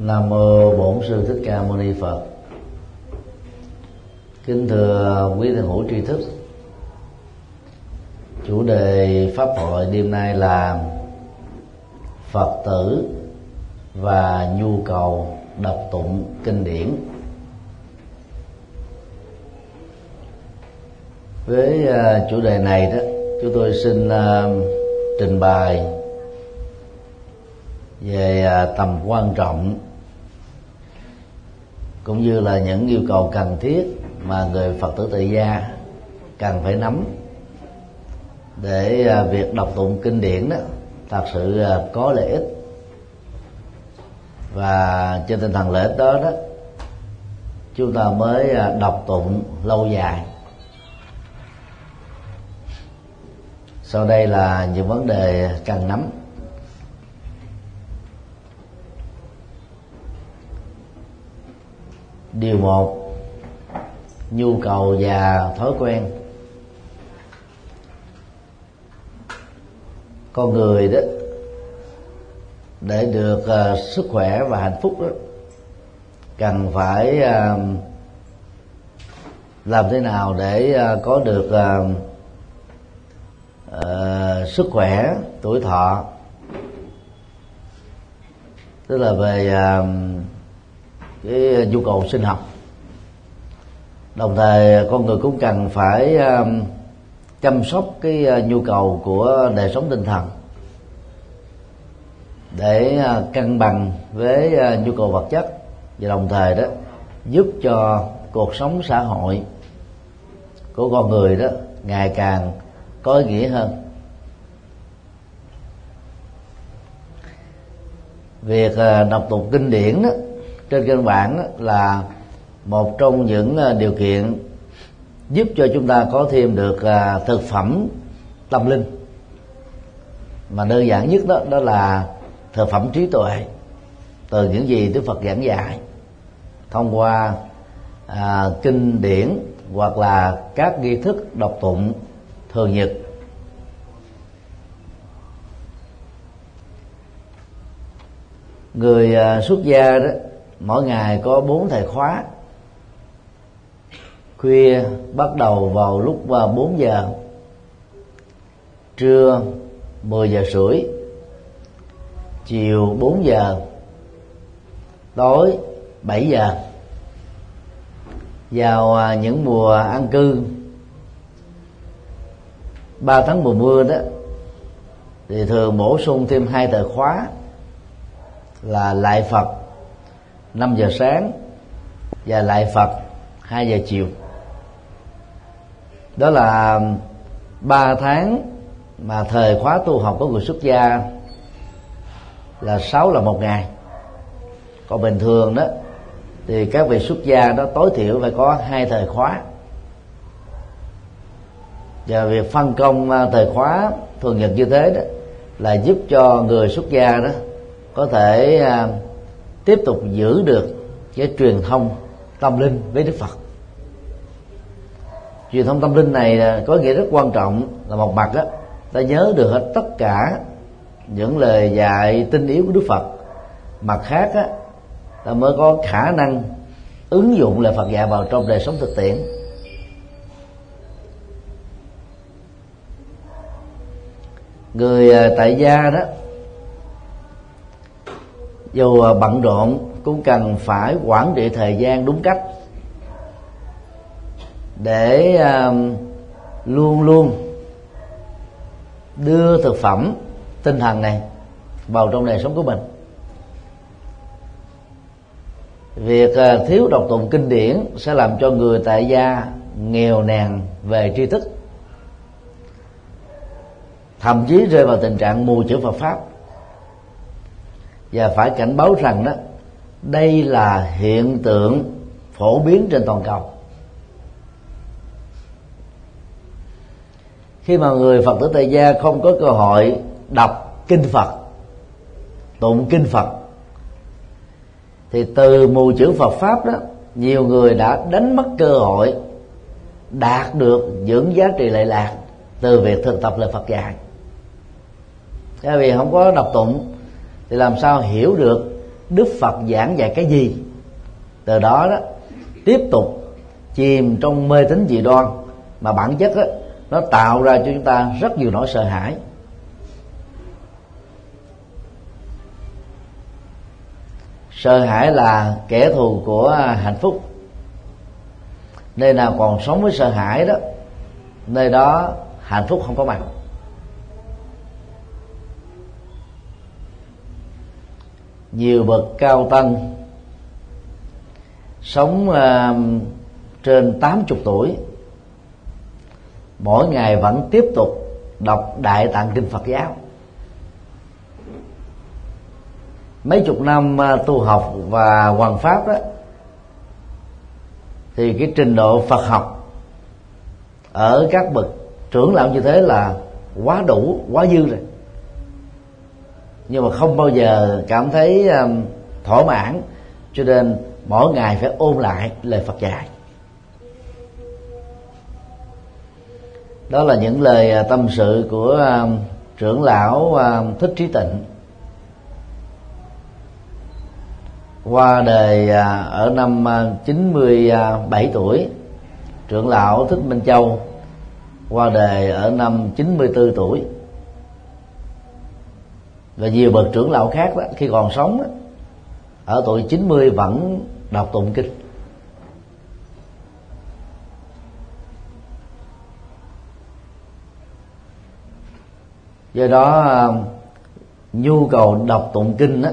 Nam mô Bổn sư Thích Ca Mâu Ni Phật. Kính thưa quý thân hữu tri thức. Chủ đề pháp hội đêm nay là Phật tử và nhu cầu đọc tụng kinh điển. Với à, chủ đề này đó, chúng tôi xin à, trình bày về à, tầm quan trọng, cũng như là những yêu cầu cần thiết mà người phật tử tại gia cần phải nắm để à, việc đọc tụng kinh điển đó thật sự à, có lợi ích. Và trên tinh thần lợi ích đó đó, chúng ta mới đọc tụng lâu dài. Sau đây là những vấn đề cần nắm. Điều một nhu cầu và thói quen. Con người đó để được uh, sức khỏe và hạnh phúc đó cần phải uh, làm thế nào để uh, có được uh, uh, sức khỏe tuổi thọ. Tức là về uh, cái nhu cầu sinh học. Đồng thời, con người cũng cần phải um, chăm sóc cái uh, nhu cầu của đời sống tinh thần để uh, cân bằng với uh, nhu cầu vật chất và đồng thời đó, giúp cho cuộc sống xã hội của con người đó ngày càng có ý nghĩa hơn. Việc đọc tụng kinh điển đó trên căn bản là một trong những ờ, điều kiện giúp cho chúng ta có thêm được ờ, thực phẩm tâm linh. Mà đơn giản nhất đó đó là thực phẩm trí tuệ từ những gì Đức Phật giảng dạy thông qua à, kinh điển hoặc là các nghi thức đọc tụng thường nhật. Người à, xuất gia đó mỗi ngày có bốn thời khóa. Khuya bắt đầu vào lúc à, 4 giờ. Trưa 10 giờ rưỡi. Chiều 4 giờ. Tối 7 giờ. Vào à, những mùa ăn cư. 3 tháng mùa mưa đó, thì thường bổ sung thêm hai thời khóa là lại Phật 5 giờ sáng và lại Phật 2 giờ chiều. Đó là ba tháng mà thời khóa tu học của người xuất gia là sáu là một ngày. Còn bình thường đó, thì các vị xuất gia đó tối thiểu phải có hai thời khóa. Và việc phân công à, thời khóa thường nhật như thế đó là giúp cho người xuất gia đó có thể à, tiếp tục giữ được cái truyền thông tâm linh với đức phật. Truyền thông tâm linh này có nghĩa rất quan trọng, là một mặt đó ta nhớ được hết tất cả những lời dạy, tinh yếu của đức phật. Mặt khác á, ta mới có khả năng ứng dụng lời phật dạy vào trong đời sống thực tiễn. Người à, tại gia đó dù ờ, bận rộn cũng cần phải quản trị thời gian đúng cách. Để uh, luôn luôn đưa thực phẩm tinh thần này vào trong đời sống của mình. Việc uh, thiếu đọc tụng kinh điển sẽ làm cho người tại gia nghèo nàn về tri thức. Thậm chí rơi vào tình trạng mù chữ Phật pháp và phải cảnh báo rằng đó, đây là hiện tượng phổ biến trên toàn cầu. Khi mà người phật tử tại gia không có cơ hội đọc kinh phật, tụng kinh phật, thì từ mù chữ phật pháp đó, nhiều người đã đánh mất cơ hội đạt được những giá trị lệ lạc từ việc thực tập lời phật dạy. Tại vì không có đọc tụng thì làm sao hiểu được đức phật giảng dạy cái gì? Từ đó đó tiếp tục chìm trong mê tín dị đoan mà bản chất đó, nó tạo ra cho chúng ta rất nhiều nỗi sợ hãi. Sợ hãi là kẻ thù của hạnh phúc. Nơi nào còn sống với sợ hãi đó nơi đó hạnh phúc không có mặt. Nhiều bậc cao tăng. Sống uh, trên 80 tuổi mỗi ngày vẫn tiếp tục đọc đại tạng kinh Phật giáo. Mấy chục năm uh, tu học và hoàn pháp đó thì cái trình độ Phật học ở các bậc trưởng lão như thế là quá đủ quá dư rồi nhưng mà không bao giờ cảm thấy um, thỏa mãn. Cho nên mỗi ngày phải ôn lại lời Phật dạy. Đó là những lời à, tâm sự của um, trưởng lão um, thích trí tịnh. Qua đời à, ở năm à, 97 tuổi trưởng lão thích minh châu qua đời ở năm 94 tuổi và nhiều bậc trưởng lão khác đó, khi còn sống đó, ở tuổi 90 vẫn đọc tụng kinh. Do đó nhu cầu đọc tụng kinh đó,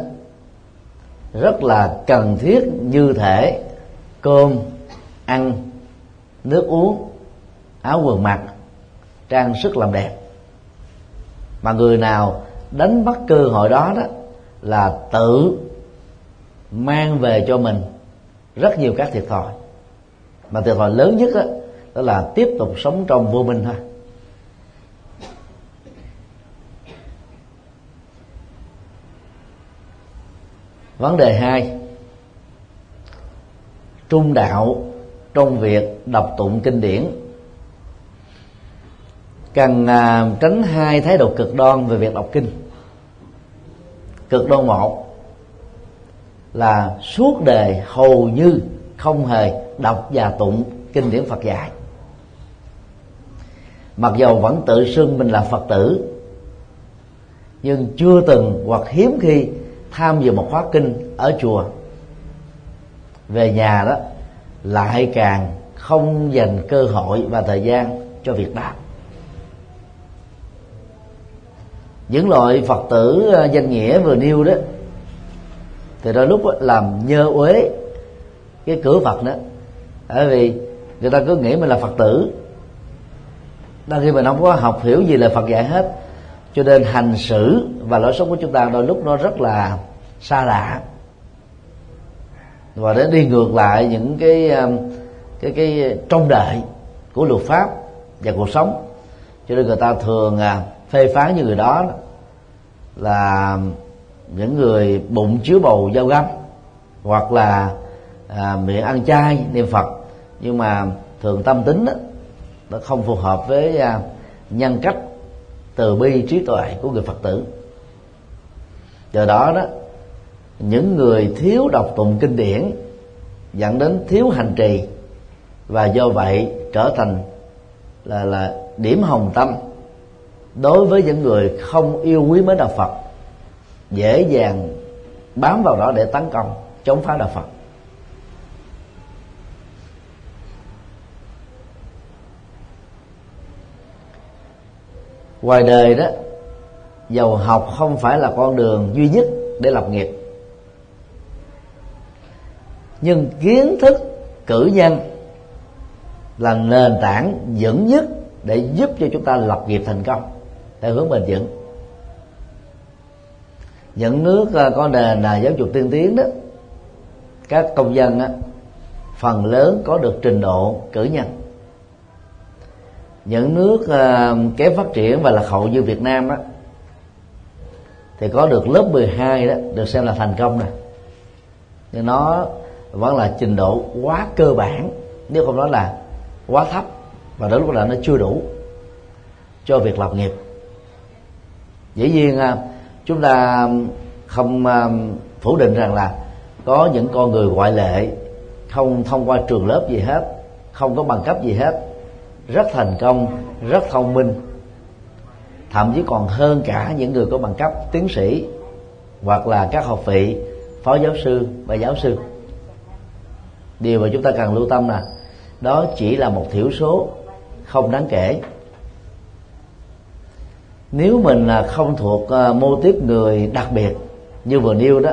rất là cần thiết như thể cơm ăn nước uống áo quần mặc trang sức làm đẹp. Mà người nào đánh bắt cơ hội đó đó là tự mang về cho mình rất nhiều các thiệt thòi. Mà thiệt thòi lớn nhất đó, đó là tiếp tục sống trong vô minh thôi. Vấn đề hai trung đạo trong việc đọc tụng kinh điển. Cần à, tránh hai thái độ cực đoan về việc đọc kinh cực đoan một, là suốt đời hầu như không hề đọc và tụng kinh điển Phật dạy. Mặc dầu vẫn tự xưng mình là Phật tử, nhưng chưa từng hoặc hiếm khi tham dự một khóa kinh ở chùa. Về nhà đó, lại càng không dành cơ hội và thời gian cho việc đó. Những loại phật tử ờ, danh nghĩa vừa nêu đó, thì đôi lúc làm nhơ uế cái cửa phật đó. Bởi vì người ta cứ nghĩ mình là phật tử. Đôi khi mình không có học hiểu gì là phật dạy hết. Cho nên hành xử và lối sống của chúng ta đôi lúc nó rất là xa lạ. Và để đi ngược lại những cái ờ, cái cái trong đợi của luật pháp và cuộc sống. Cho nên người ta thường à, phê phán như người đó là những người bụng chứa bầu dao găm hoặc là à, miệng ăn chay niệm phật. Nhưng mà thường tâm tính đó, nó không phù hợp với à, nhân cách từ bi trí tuệ của người phật tử. Do đó đó những người thiếu đọc tụng kinh điển dẫn đến thiếu hành trì và do vậy trở thành là là điểm hồng tâm đối với những người không yêu quý mến đạo Phật, dễ dàng bám vào đó để tấn công, chống phá đạo Phật. Ngoài đời đó, dầu học không phải là con đường duy nhất để lập nghiệp. Nhưng kiến thức, cử nhân là nền tảng vững nhất để giúp cho chúng ta lập nghiệp thành công theo hướng bền vững. Những nước à, có nền là giáo dục tiên tiến đó các công dân á, phần lớn có được trình độ cử nhân. Những nước à, kém phát triển và lạc hậu như Việt Nam đó, thì có được lớp 12 đó được xem là thành công nè. Nhưng nó vẫn là trình độ quá cơ bản nếu không nói là quá thấp và đến lúc là nó chưa đủ cho việc lập nghiệp dĩ nhiên à, chúng ta không à, phủ định rằng là có những con người ngoại lệ, không thông qua trường lớp gì hết, không có bằng cấp gì hết, rất thành công, rất thông minh. Thậm chí còn hơn cả những người có bằng cấp tiến sĩ hoặc là các học vị phó giáo sư và giáo sư. Điều mà chúng ta cần lưu tâm là đó chỉ là một thiểu số, không đáng kể nếu mình là không thuộc uh, mô tiếp người đặc biệt như vừa nêu đó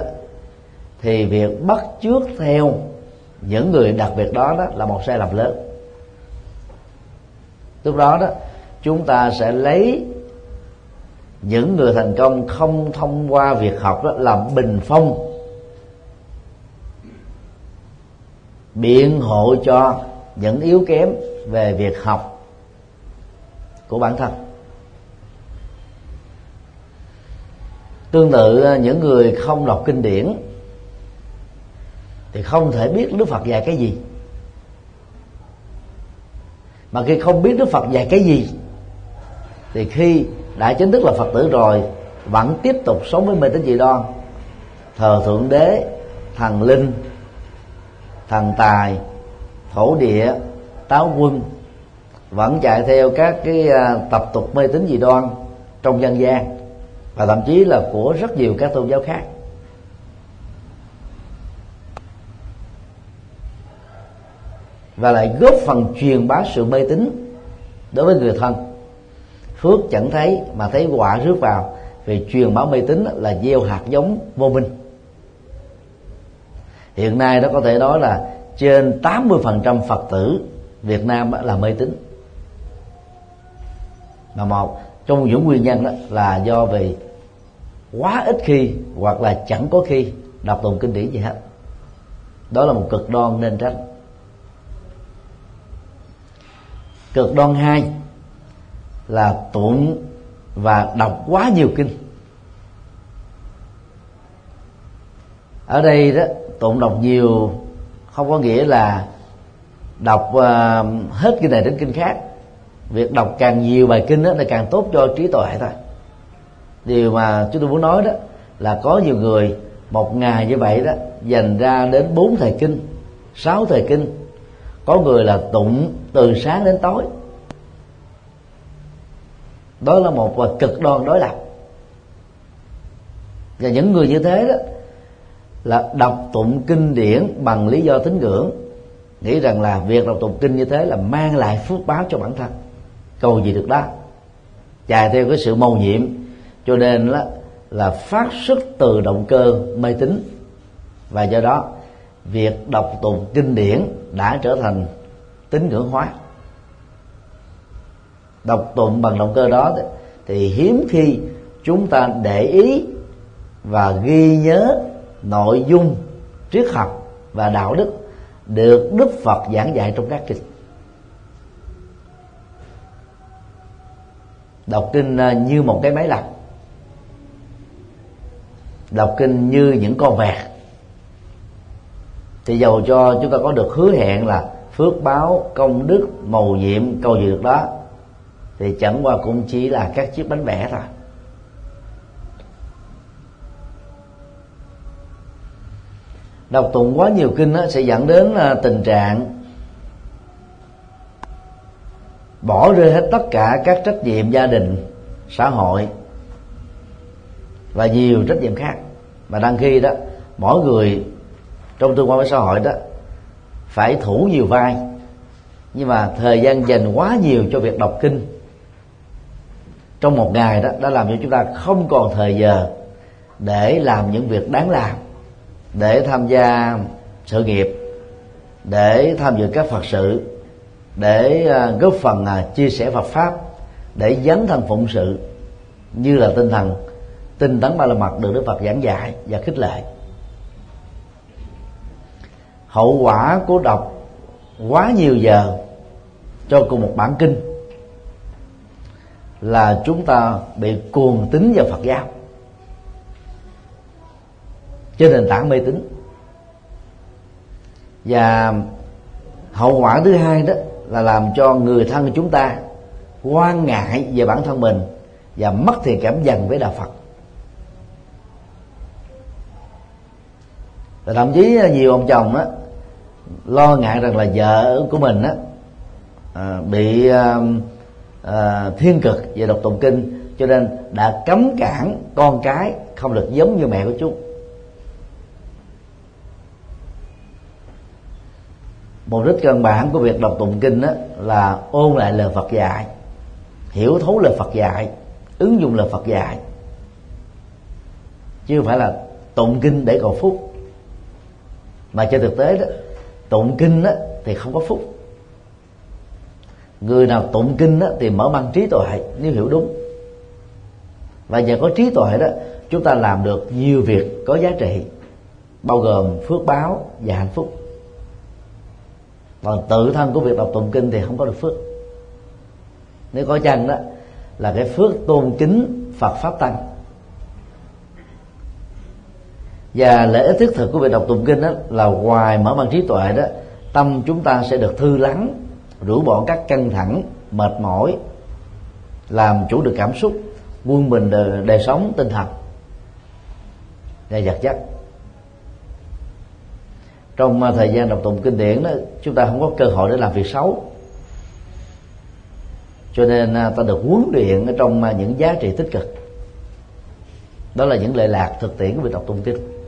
thì việc bắt chước theo những người đặc biệt đó đó là một sai lầm lớn. Lúc đó đó chúng ta sẽ lấy những người thành công không thông qua việc học đó làm bình phong biện hộ cho những yếu kém về việc học của bản thân. Tương tự ờ, những người không đọc kinh điển thì không thể biết đức phật dạy cái gì. Mà khi không biết đức phật dạy cái gì, thì khi đã chính thức là phật tử rồi, vẫn tiếp tục sống với mê tín dị đoan, thờ thượng đế, thần linh, thần tài, thổ địa, táo quân, vẫn chạy theo các cái ờ, tập tục mê tín dị đoan trong dân gian và thậm chí là của rất nhiều các tôn giáo khác. Và lại góp phần truyền bá sự mê tín đối với người thân. Phước chẳng thấy mà thấy quả rước vào. Vì truyền bá mê tín là gieo hạt giống vô minh. Hiện nay đó có thể nói là trên 80% Phật tử Việt Nam là mê tín. Mà một trong những nguyên nhân đó là do vì quá ít khi hoặc là chẳng có khi đọc tụng kinh điển gì hết. Đó là một cực đoan nên tránh. Cực đoan hai là tụng và đọc quá nhiều kinh. Ở đây đó tụng đọc nhiều không có nghĩa là đọc uh, hết kinh này đến kinh khác. Việc đọc càng nhiều bài kinh đó là càng tốt cho trí tuệ thôi điều mà chúng tôi muốn nói đó là có nhiều người một ngày như vậy đó, dành ra đến bốn thời kinh, sáu thời kinh. Có người là tụng từ sáng đến tối. Đó là một cực đoan đối lập. Và những người như thế đó là đọc tụng kinh điển bằng lý do tín ngưỡng. Nghĩ rằng là việc đọc tụng kinh như thế là mang lại phước báo cho bản thân. Cầu gì được đó? Chạy theo cái sự mầu nhiệm cho nên là, là phát xuất từ động cơ mê tín. Và do đó việc đọc tụng kinh điển đã trở thành tín ngưỡng hóa. Đọc tụng bằng động cơ đó thì hiếm khi chúng ta để ý và ghi nhớ nội dung triết học và đạo đức được đức phật giảng dạy trong các kinh. Đọc kinh à, như một cái máy lọc đọc kinh như những con vẹt. Thì dầu cho chúng ta có được hứa hẹn là phước báo công đức mầu nhiệm cầu gì được đó thì chẳng qua cũng chỉ là các chiếc bánh vẽ thôi. Đọc tụng quá nhiều kinh đó, sẽ dẫn đến à, tình trạng bỏ rơi hết tất cả các trách nhiệm gia đình xã hội và nhiều trách nhiệm khác. Mà đăng khi đó, mỗi người trong tương quan với xã hội đó phải thủ nhiều vai. Nhưng mà thời gian dành quá nhiều cho việc đọc kinh trong một ngày đó, đã làm cho chúng ta không còn thời giờ để làm những việc đáng làm, để tham gia sự nghiệp, để tham dự các phật sự, để à, góp phần à, chia sẻ Phật pháp, để dấn thân phụng sự như là tinh thần tinh tấn ba la mật được Đức Phật giảng dạy và khích lệ. Hậu quả của đọc quá nhiều giờ cho cùng một bản kinh là chúng ta bị cuồng tín vào Phật giáo. Trên nền tảng mê tín. Và hậu quả thứ hai đó là làm cho người thân của chúng ta quan ngại về bản thân mình và mất thiện cảm dần với đạo Phật. Và thậm chí ờ, nhiều ông chồng đó lo ngại rằng là vợ của mình đó à, ờ, bị à, à, thiên cực về đọc tụng kinh cho nên đã cấm cản con cái không được giống như mẹ của chúng mục đích căn bản của việc đọc tụng kinh đó là ôn lại lời Phật dạy hiểu thấu lời Phật dạy ứng dụng lời Phật dạy. Chứ không phải là tụng kinh để cầu phúc mà trên thực tế đó tụng kinh đó, thì không có phúc. Người nào tụng kinh đó, thì mở mang trí tuệ nếu hiểu đúng. Và nhờ có trí tuệ đó chúng ta làm được nhiều việc có giá trị bao gồm phước báo và hạnh phúc. Còn tự thân của việc đọc tụng kinh thì không có được phước. Nếu có chăng đó là cái phước tôn kính phật pháp tăng và lợi ích thiết thực của việc đọc tụng kinh đó là ngoài mở mang trí tuệ đó tâm chúng ta sẽ được thư lắng rũ bỏ các căng thẳng mệt mỏi làm chủ được cảm xúc quân bình đời, đời sống tinh thần. Và vật chất trong à, thời gian đọc tụng kinh điển đó chúng ta không có cơ hội để làm việc xấu. Cho nên à, ta được huấn luyện ở trong à, những giá trị tích cực. Đó là những lệ lạc thực tiễn của việc đọc tụng kinh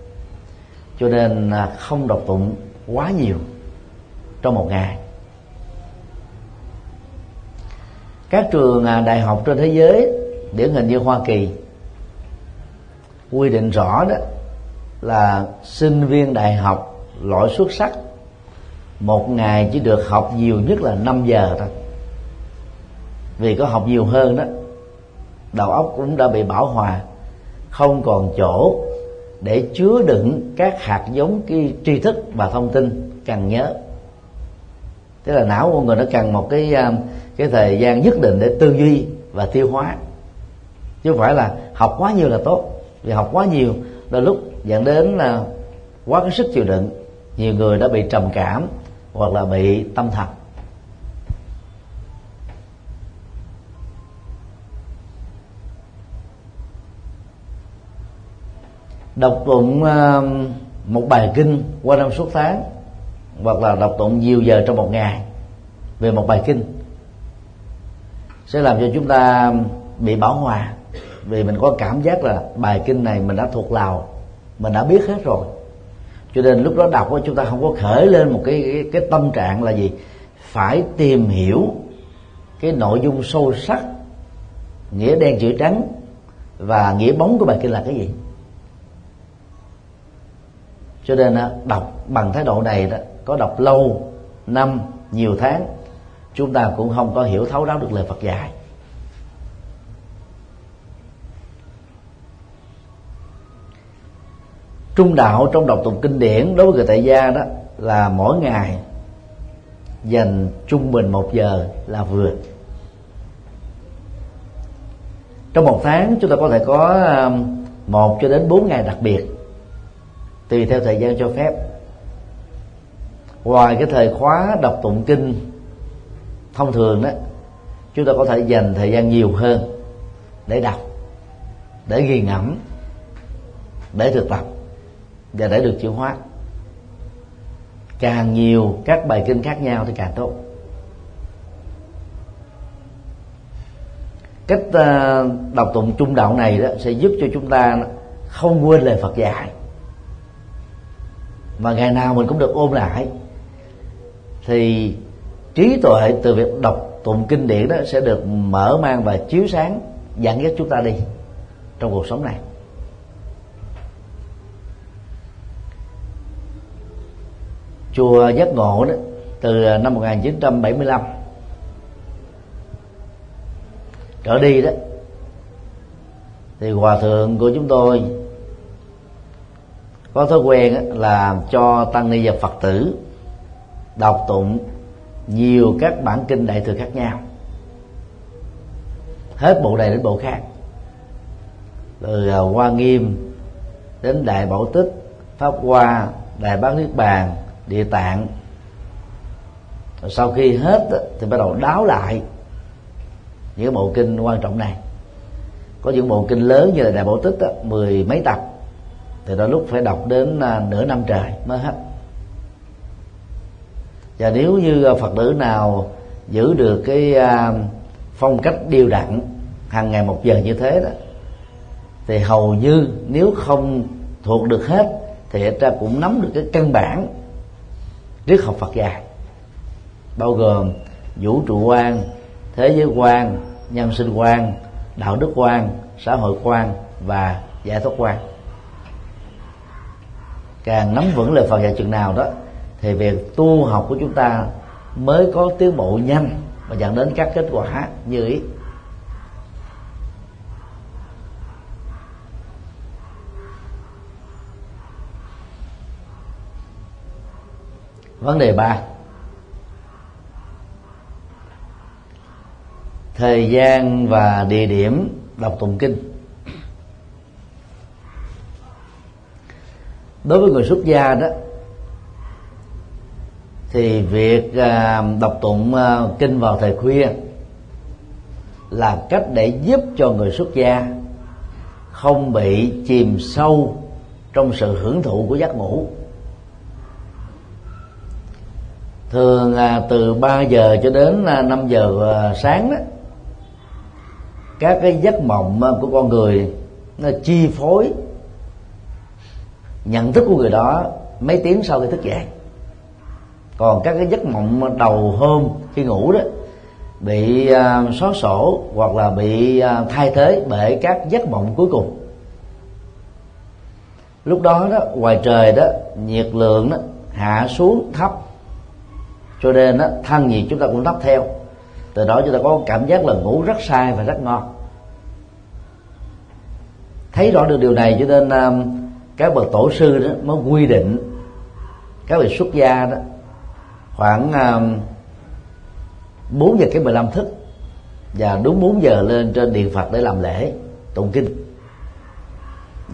cho nên à, không đọc tụng quá nhiều trong một ngày. Các trường à, đại học trên thế giới điển hình như hoa kỳ quy định rõ đó là sinh viên đại học loại xuất sắc một ngày chỉ được học nhiều nhất là 5 giờ thôi. Vì có học nhiều hơn đó, đầu óc cũng đã bị bảo hòa, không còn chỗ để chứa đựng các hạt giống cái tri thức và thông tin cần nhớ. Tức là não của người nó cần một cái à, cái thời gian nhất định để tư duy và tiêu hóa. Chứ không phải là học quá nhiều là tốt. Vì học quá nhiều, đôi lúc dẫn đến là quá cái sức chịu đựng. Nhiều người đã bị trầm cảm hoặc là bị tâm thần. Đọc tụng um, một bài kinh qua năm suốt tháng hoặc là đọc tụng nhiều giờ trong một ngày về một bài kinh sẽ làm cho chúng ta bị bảo hòa. Vì mình có cảm giác là bài kinh này mình đã thuộc lào mình đã biết hết rồi. Cho nên lúc đó đọc chúng ta không có khởi lên một cái, cái cái tâm trạng là gì? Phải tìm hiểu cái nội dung sâu sắc nghĩa đen chữ trắng và nghĩa bóng của bài kinh là cái gì? Cho nên đọc bằng thái độ này đó, có đọc lâu, năm, nhiều tháng, chúng ta cũng không có hiểu thấu đáo được lời Phật dạy. Trung đạo trong đọc tụng kinh điển đối với người tại gia đó là mỗi ngày dành trung bình một giờ là vừa. Trong một tháng chúng ta có thể có um, một cho đến bốn ngày đặc biệt tùy theo thời gian cho phép. Ngoài cái thời khóa đọc tụng kinh thông thường đó, chúng ta có thể dành thời gian nhiều hơn để đọc, để ghi ngẫm, để thực tập và để được chuyển hóa. Càng nhiều các bài kinh khác nhau thì càng tốt. Cách ờ, đọc tụng trung đạo này đó sẽ giúp cho chúng ta không quên lời Phật dạy mà ngày nào mình cũng được ôm lại. Thì trí tuệ từ việc đọc tụng kinh điển đó sẽ được mở mang và chiếu sáng, dẫn dắt chúng ta đi trong cuộc sống này. Chùa giác ngộ đó, từ năm 1975 trở đi đó, thì hòa thượng của chúng tôi có thói quen là cho tăng ni và phật tử đọc tụng nhiều các bản kinh đại thừa khác nhau. Hết bộ này đến bộ khác. Từ à, hoa nghiêm đến đại bảo tích pháp hoa đại bát niết bàn địa tạng. Rồi sau khi hết thì bắt đầu đáo lại những bộ kinh quan trọng này. Có những bộ kinh lớn như là đại bảo tích đó, mười mấy tập thì đôi lúc phải đọc đến à, nửa năm trời mới hết. Và nếu như à, phật tử nào giữ được cái à, phong cách điều đặn hàng ngày một giờ như thế đó, thì hầu như nếu không thuộc được hết, thì ta cũng nắm được cái căn bản triết học Phật giáo bao gồm vũ trụ quan, thế giới quan, nhân sinh quan, đạo đức quan, xã hội quan và giải thoát quan càng nắm vững lời Phật dạy chừng nào đó, thì việc tu học của chúng ta mới có tiến bộ nhanh và dẫn đến các kết quả như ý. Vấn đề ba. Thời gian và địa điểm đọc tụng kinh. Đối với người xuất gia đó, thì việc à, đọc tụng à, kinh vào thời khuya là cách để giúp cho người xuất gia không bị chìm sâu trong sự hưởng thụ của giấc ngủ. Thường là từ 3 giờ cho đến à, 5 giờ sáng đó, các cái giấc mộng của con người nó chi phối nhận thức của người đó mấy tiếng sau khi thức dậy. Còn các cái giấc mộng đầu hôm khi ngủ đó bị uh, xóa sổ hoặc là bị uh, thay thế bởi các giấc mộng cuối cùng. Lúc đó đó ngoài trời đó nhiệt lượng đó hạ xuống thấp. Cho nên đó, thân nhiệt chúng ta cũng thấp theo. Từ đó chúng ta có cảm giác là ngủ rất sai và rất ngon. Thấy rõ được điều này cho nên uh, các bậc tổ sư đó mới quy định. Các vị xuất gia đó khoảng à, um, 4 giờ cái 15 thức. Và đúng 4 giờ lên trên điện Phật để làm lễ tụng kinh.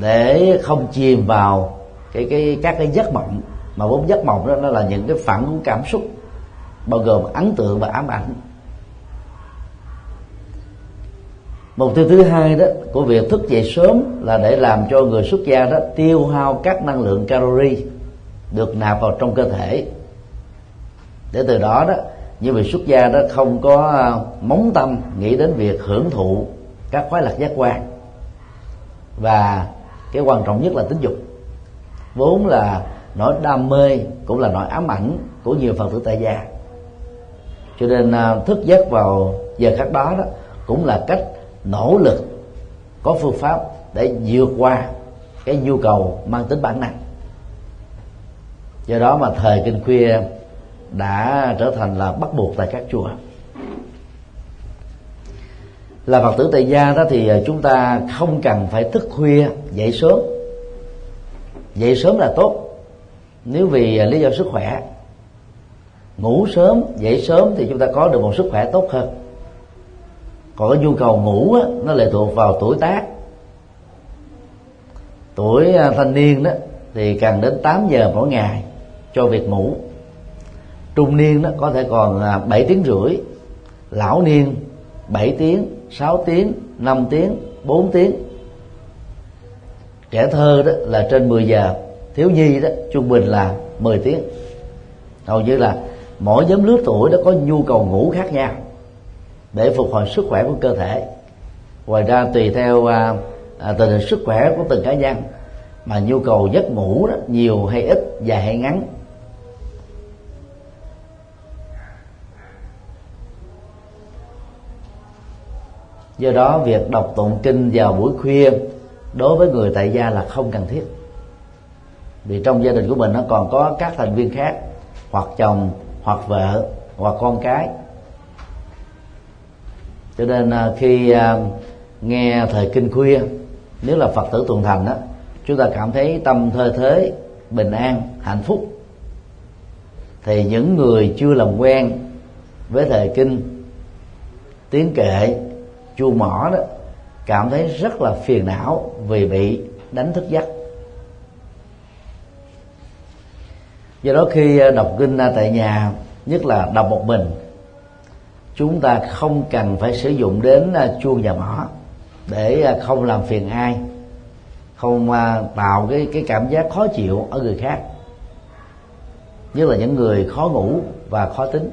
Để không chìm vào cái cái các cái giấc mộng. Mà vốn giấc mộng đó nó là những cái phản ứng cảm xúc bao gồm ấn tượng và ám ảnh. Mục tiêu thứ hai đó, của việc thức dậy sớm là để làm cho người xuất gia đó tiêu hao các năng lượng calorie được nạp vào trong cơ thể. Để từ đó đó như vị xuất gia đó không có à, móng tâm nghĩ đến việc hưởng thụ các khoái lạc giác quan. Và cái quan trọng nhất là tính dục. Vốn là nỗi đam mê cũng là nỗi ám ảnh của nhiều phật tử tại gia. Cho nên à, thức giấc vào giờ khác đó đó cũng là cách nỗ lực, có phương pháp để vượt qua cái nhu cầu mang tính bản năng. Do đó mà thời kinh khuya đã trở thành là bắt buộc tại các chùa. Là phật tử tại gia đó thì chúng ta không cần phải thức khuya, dậy sớm. Dậy sớm là tốt, nếu vì lý do sức khỏe. Ngủ sớm, dậy sớm thì chúng ta có được một sức khỏe tốt hơn còn cái nhu cầu ngủ á, nó lệ thuộc vào tuổi tác. Tuổi à, thanh niên đó thì cần đến 8 giờ mỗi ngày cho việc ngủ. Trung niên đó có thể còn à, 7 tiếng rưỡi lão niên 7 tiếng 6 tiếng 5 tiếng 4 tiếng. Trẻ thơ đó là trên 10 giờ thiếu nhi đó trung bình là 10 tiếng. Hầu như là mỗi nhóm lứa tuổi đó có nhu cầu ngủ khác nhau để phục hồi sức khỏe của cơ thể. Ngoài ra tùy theo à, à, tình hình sức khỏe của từng cá nhân mà nhu cầu giấc ngủ đó nhiều hay ít dài hay ngắn. Do đó việc đọc tụng kinh vào buổi khuya đối với người tại gia là không cần thiết. Vì trong gia đình của mình nó còn có các thành viên khác hoặc chồng hoặc vợ hoặc con cái cho nên à, khi à, nghe thời kinh khuya, nếu là phật tử tuần thành đó, chúng ta cảm thấy tâm thơ thế, bình an, hạnh phúc. Thì những người chưa làm quen với thời kinh, tiếng kệ chu mỏ đó, cảm thấy rất là phiền não vì bị đánh thức giấc. Do đó khi à, đọc kinh tại nhà, nhất là đọc một mình chúng ta không cần phải sử dụng đến à, chuông và mỏ để à, không làm phiền ai, không à, tạo cái cái cảm giác khó chịu ở người khác, nhất là những người khó ngủ và khó tính.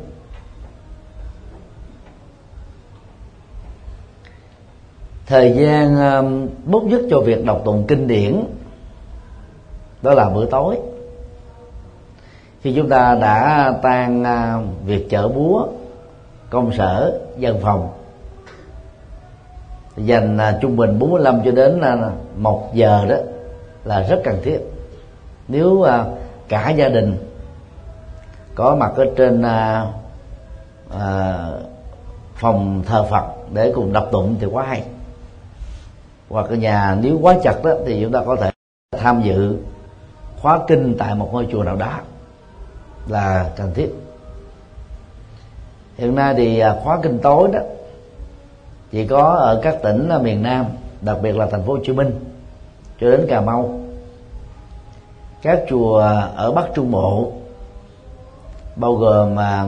Thời gian bút nhất cho việc đọc tụng kinh điển, đó là bữa tối. Khi chúng ta đã tan việc chở búa công sở dân phòng. Dành à, trung bình 45 cho đến à, một giờ đó là rất cần thiết. Nếu à, cả gia đình có mặt ở trên phòng thờ Phật để cùng đọc tụng thì quá hay. Hoặc ở nhà, nếu quá chặt đó thì chúng ta có thể tham dự khóa kinh tại một ngôi chùa nào đó là cần thiết hiện nay thì à, khóa kinh tối đó chỉ có ở các tỉnh miền Nam đặc biệt là thành phố Hồ Chí Minh cho đến Cà Mau. Các chùa ở Bắc Trung Bộ bao gồm à,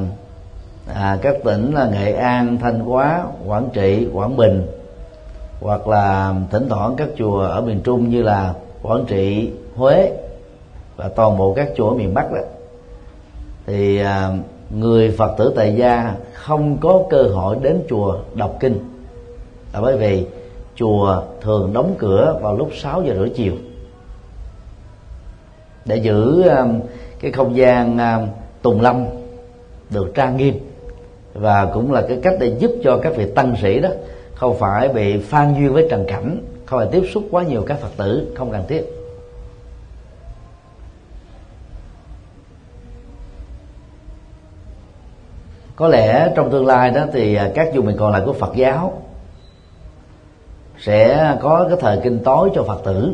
à, các tỉnh là Nghệ An, Thanh Hóa, Quảng Trị, Quảng Bình hoặc là thỉnh thoảng các chùa ở miền Trung như là Quảng Trị, Huế và toàn bộ các chùa ở miền Bắc đó. Thì à, người phật tử tại gia không có cơ hội đến chùa đọc kinh. Là bởi vì chùa thường đóng cửa vào lúc 6 giờ rưỡi chiều. Để giữ um, cái không gian um, tùng lâm được trang nghiêm và cũng là cái cách để giúp cho các vị tăng sĩ đó không phải bị phan duyên với trần cảnh, không phải tiếp xúc quá nhiều các phật tử, không cần thiết. Có lẽ trong tương lai đó thì à, các vùng miền còn lại của Phật giáo sẽ có cái thời kinh tối cho Phật tử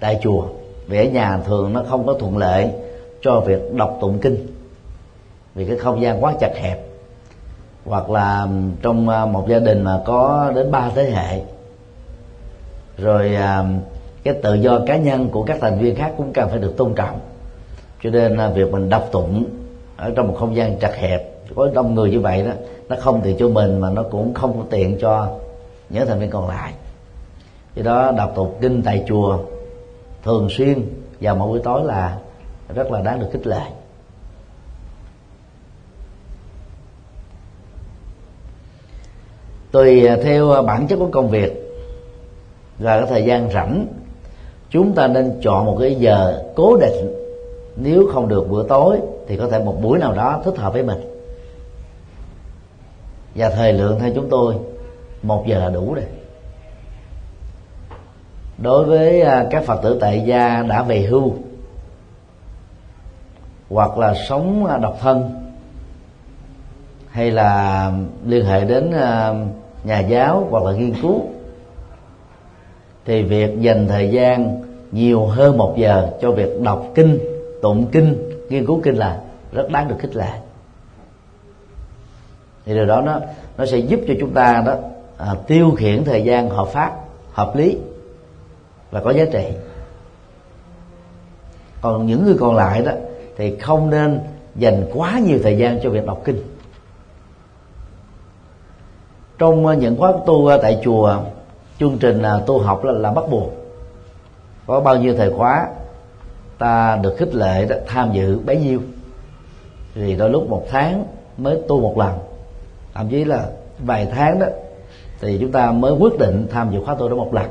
tại chùa. Vì ở nhà thường nó không có thuận lợi cho việc đọc tụng kinh vì cái không gian quá chặt hẹp. Hoặc là trong à, một gia đình mà có đến ba thế hệ, rồi à, cái tự do cá nhân của các thành viên khác cũng cần phải được tôn trọng. Cho nên việc mình đọc tụng ở trong một không gian chặt hẹp có đông người như vậy đó, nó không tiện cho mình mà nó cũng không có tiện cho những thành viên còn lại. Do đó đọc tụng kinh tại chùa thường xuyên vào mỗi buổi tối là rất là đáng được khích lệ. Tùy theo bản chất của công việc và cái thời gian rảnh, chúng ta nên chọn một cái giờ cố định. Nếu không được bữa tối thì có thể một buổi nào đó thích hợp với mình và thời lượng theo chúng tôi, một giờ là đủ rồi. Đối với à, các phật tử tại gia đã về hưu, hoặc là sống à, độc thân, hay là liên hệ đến à, nhà giáo hoặc là nghiên cứu, thì việc dành thời gian nhiều hơn một giờ cho việc đọc kinh, tụng kinh, nghiên cứu kinh là rất đáng được khích lệ thì điều đó nó nó sẽ giúp cho chúng ta đó à, tiêu khiển thời gian hợp pháp hợp lý và có giá trị. Còn những người còn lại đó thì không nên dành quá nhiều thời gian cho việc đọc kinh. Trong à, những khóa tu à, tại chùa chương trình à, tu học là, là bắt buộc. Có bao nhiêu thời khóa ta được khích lệ đó, tham dự bấy nhiêu. Vì đôi lúc một tháng mới tu một lần thậm chí là vài tháng đó thì chúng ta mới quyết định tham dự khóa tu đó một lần.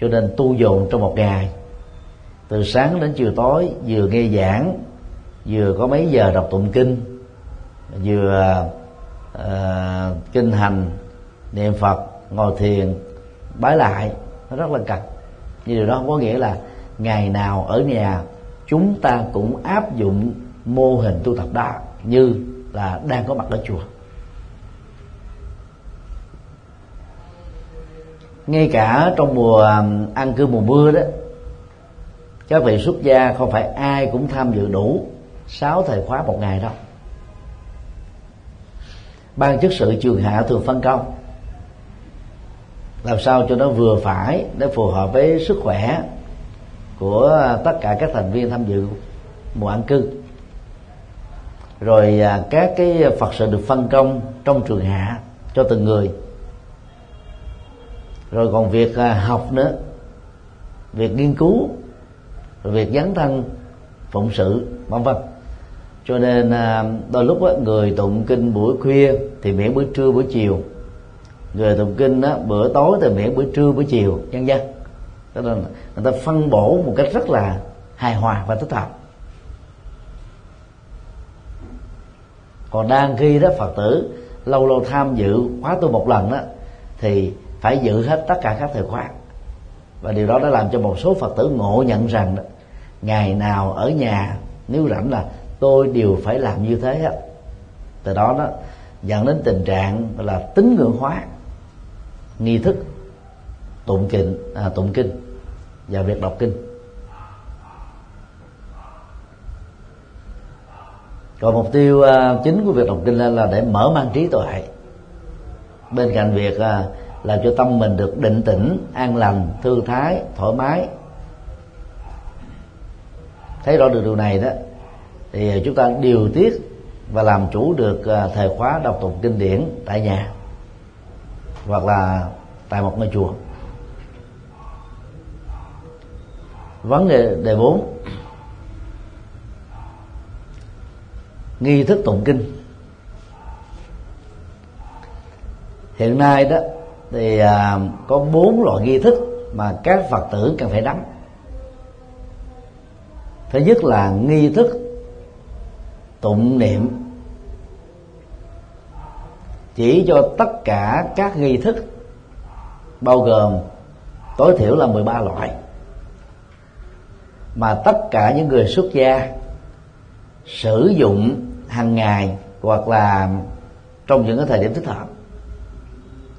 Cho nên tu dồn trong một ngày từ sáng đến chiều tối vừa nghe giảng vừa có mấy giờ đọc tụng kinh vừa uh, kinh hành niệm phật ngồi thiền bái lại nó rất là cần. Nhưng điều đó không có nghĩa là ngày nào ở nhà chúng ta cũng áp dụng mô hình tu tập đó như là đang có mặt ở chùa. Ngay cả trong mùa um, ăn cư mùa mưa đó, các vị xuất gia không phải ai cũng tham dự đủ sáu thời khóa một ngày đâu. Ban chức sự trường hạ thường phân công. Làm sao cho nó vừa phải để phù hợp với sức khỏe của tất cả các thành viên tham dự mùa ăn cư. Rồi à, các cái phật sự được phân công trong trường hạ cho từng người rồi còn việc à, học nữa. Việc nghiên cứu việc dấn thân, phụng sự, vân vân. Cho nên à, đôi lúc người tụng kinh buổi khuya thì miễn buổi trưa, buổi chiều. Người tụng kinh bữa tối thì miễn buổi trưa, buổi chiều nhân dân. Cho nên người ta phân bổ một cách rất là hài hòa và thích hợp. Còn đang khi đó phật tử lâu lâu tham dự khóa tu một lần đó thì phải giữ hết tất cả các thời khóa. Và điều đó đã làm cho một số phật tử ngộ nhận rằng đó, ngày nào ở nhà nếu rảnh là tôi đều phải làm như thế hết từ đó đó dẫn đến tình trạng là tín ngưỡng hóa nghi thức tụng kinh à, tụng kinh và việc đọc kinh. Còn mục tiêu uh, chính của việc đọc kinh là để mở mang trí tuệ. Bên cạnh việc uh, làm cho tâm mình được định tĩnh, an lành, thư thái, thoải mái. Thấy rõ được điều này đó, thì chúng ta điều tiết và làm chủ được à, thời khóa đọc tụng kinh điển tại nhà hoặc là tại một ngôi chùa. Vấn đề đề bốn, nghi thức tụng kinh. Hiện nay đó thì à, có bốn loại nghi thức mà các phật tử cần phải nắm thứ nhất là nghi thức tụng niệm. Chỉ cho tất cả các nghi thức bao gồm tối thiểu là 13 loại mà tất cả những người xuất gia sử dụng hàng ngày hoặc là trong những cái thời điểm thích hợp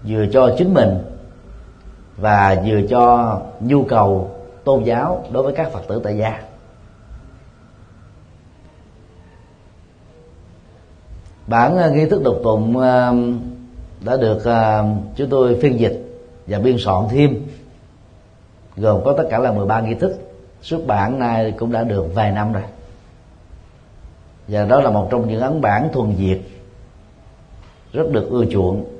vừa cho chính mình và vừa cho nhu cầu tôn giáo đối với các phật tử tại gia. Bản à, nghi thức độc tụng à, đã được à, chúng tôi phiên dịch và biên soạn thêm, gồm có tất cả là 13 nghi thức. Xuất bản nay cũng đã được vài năm rồi. Và đó là một trong những ấn bản thuần việt, rất được ưa chuộng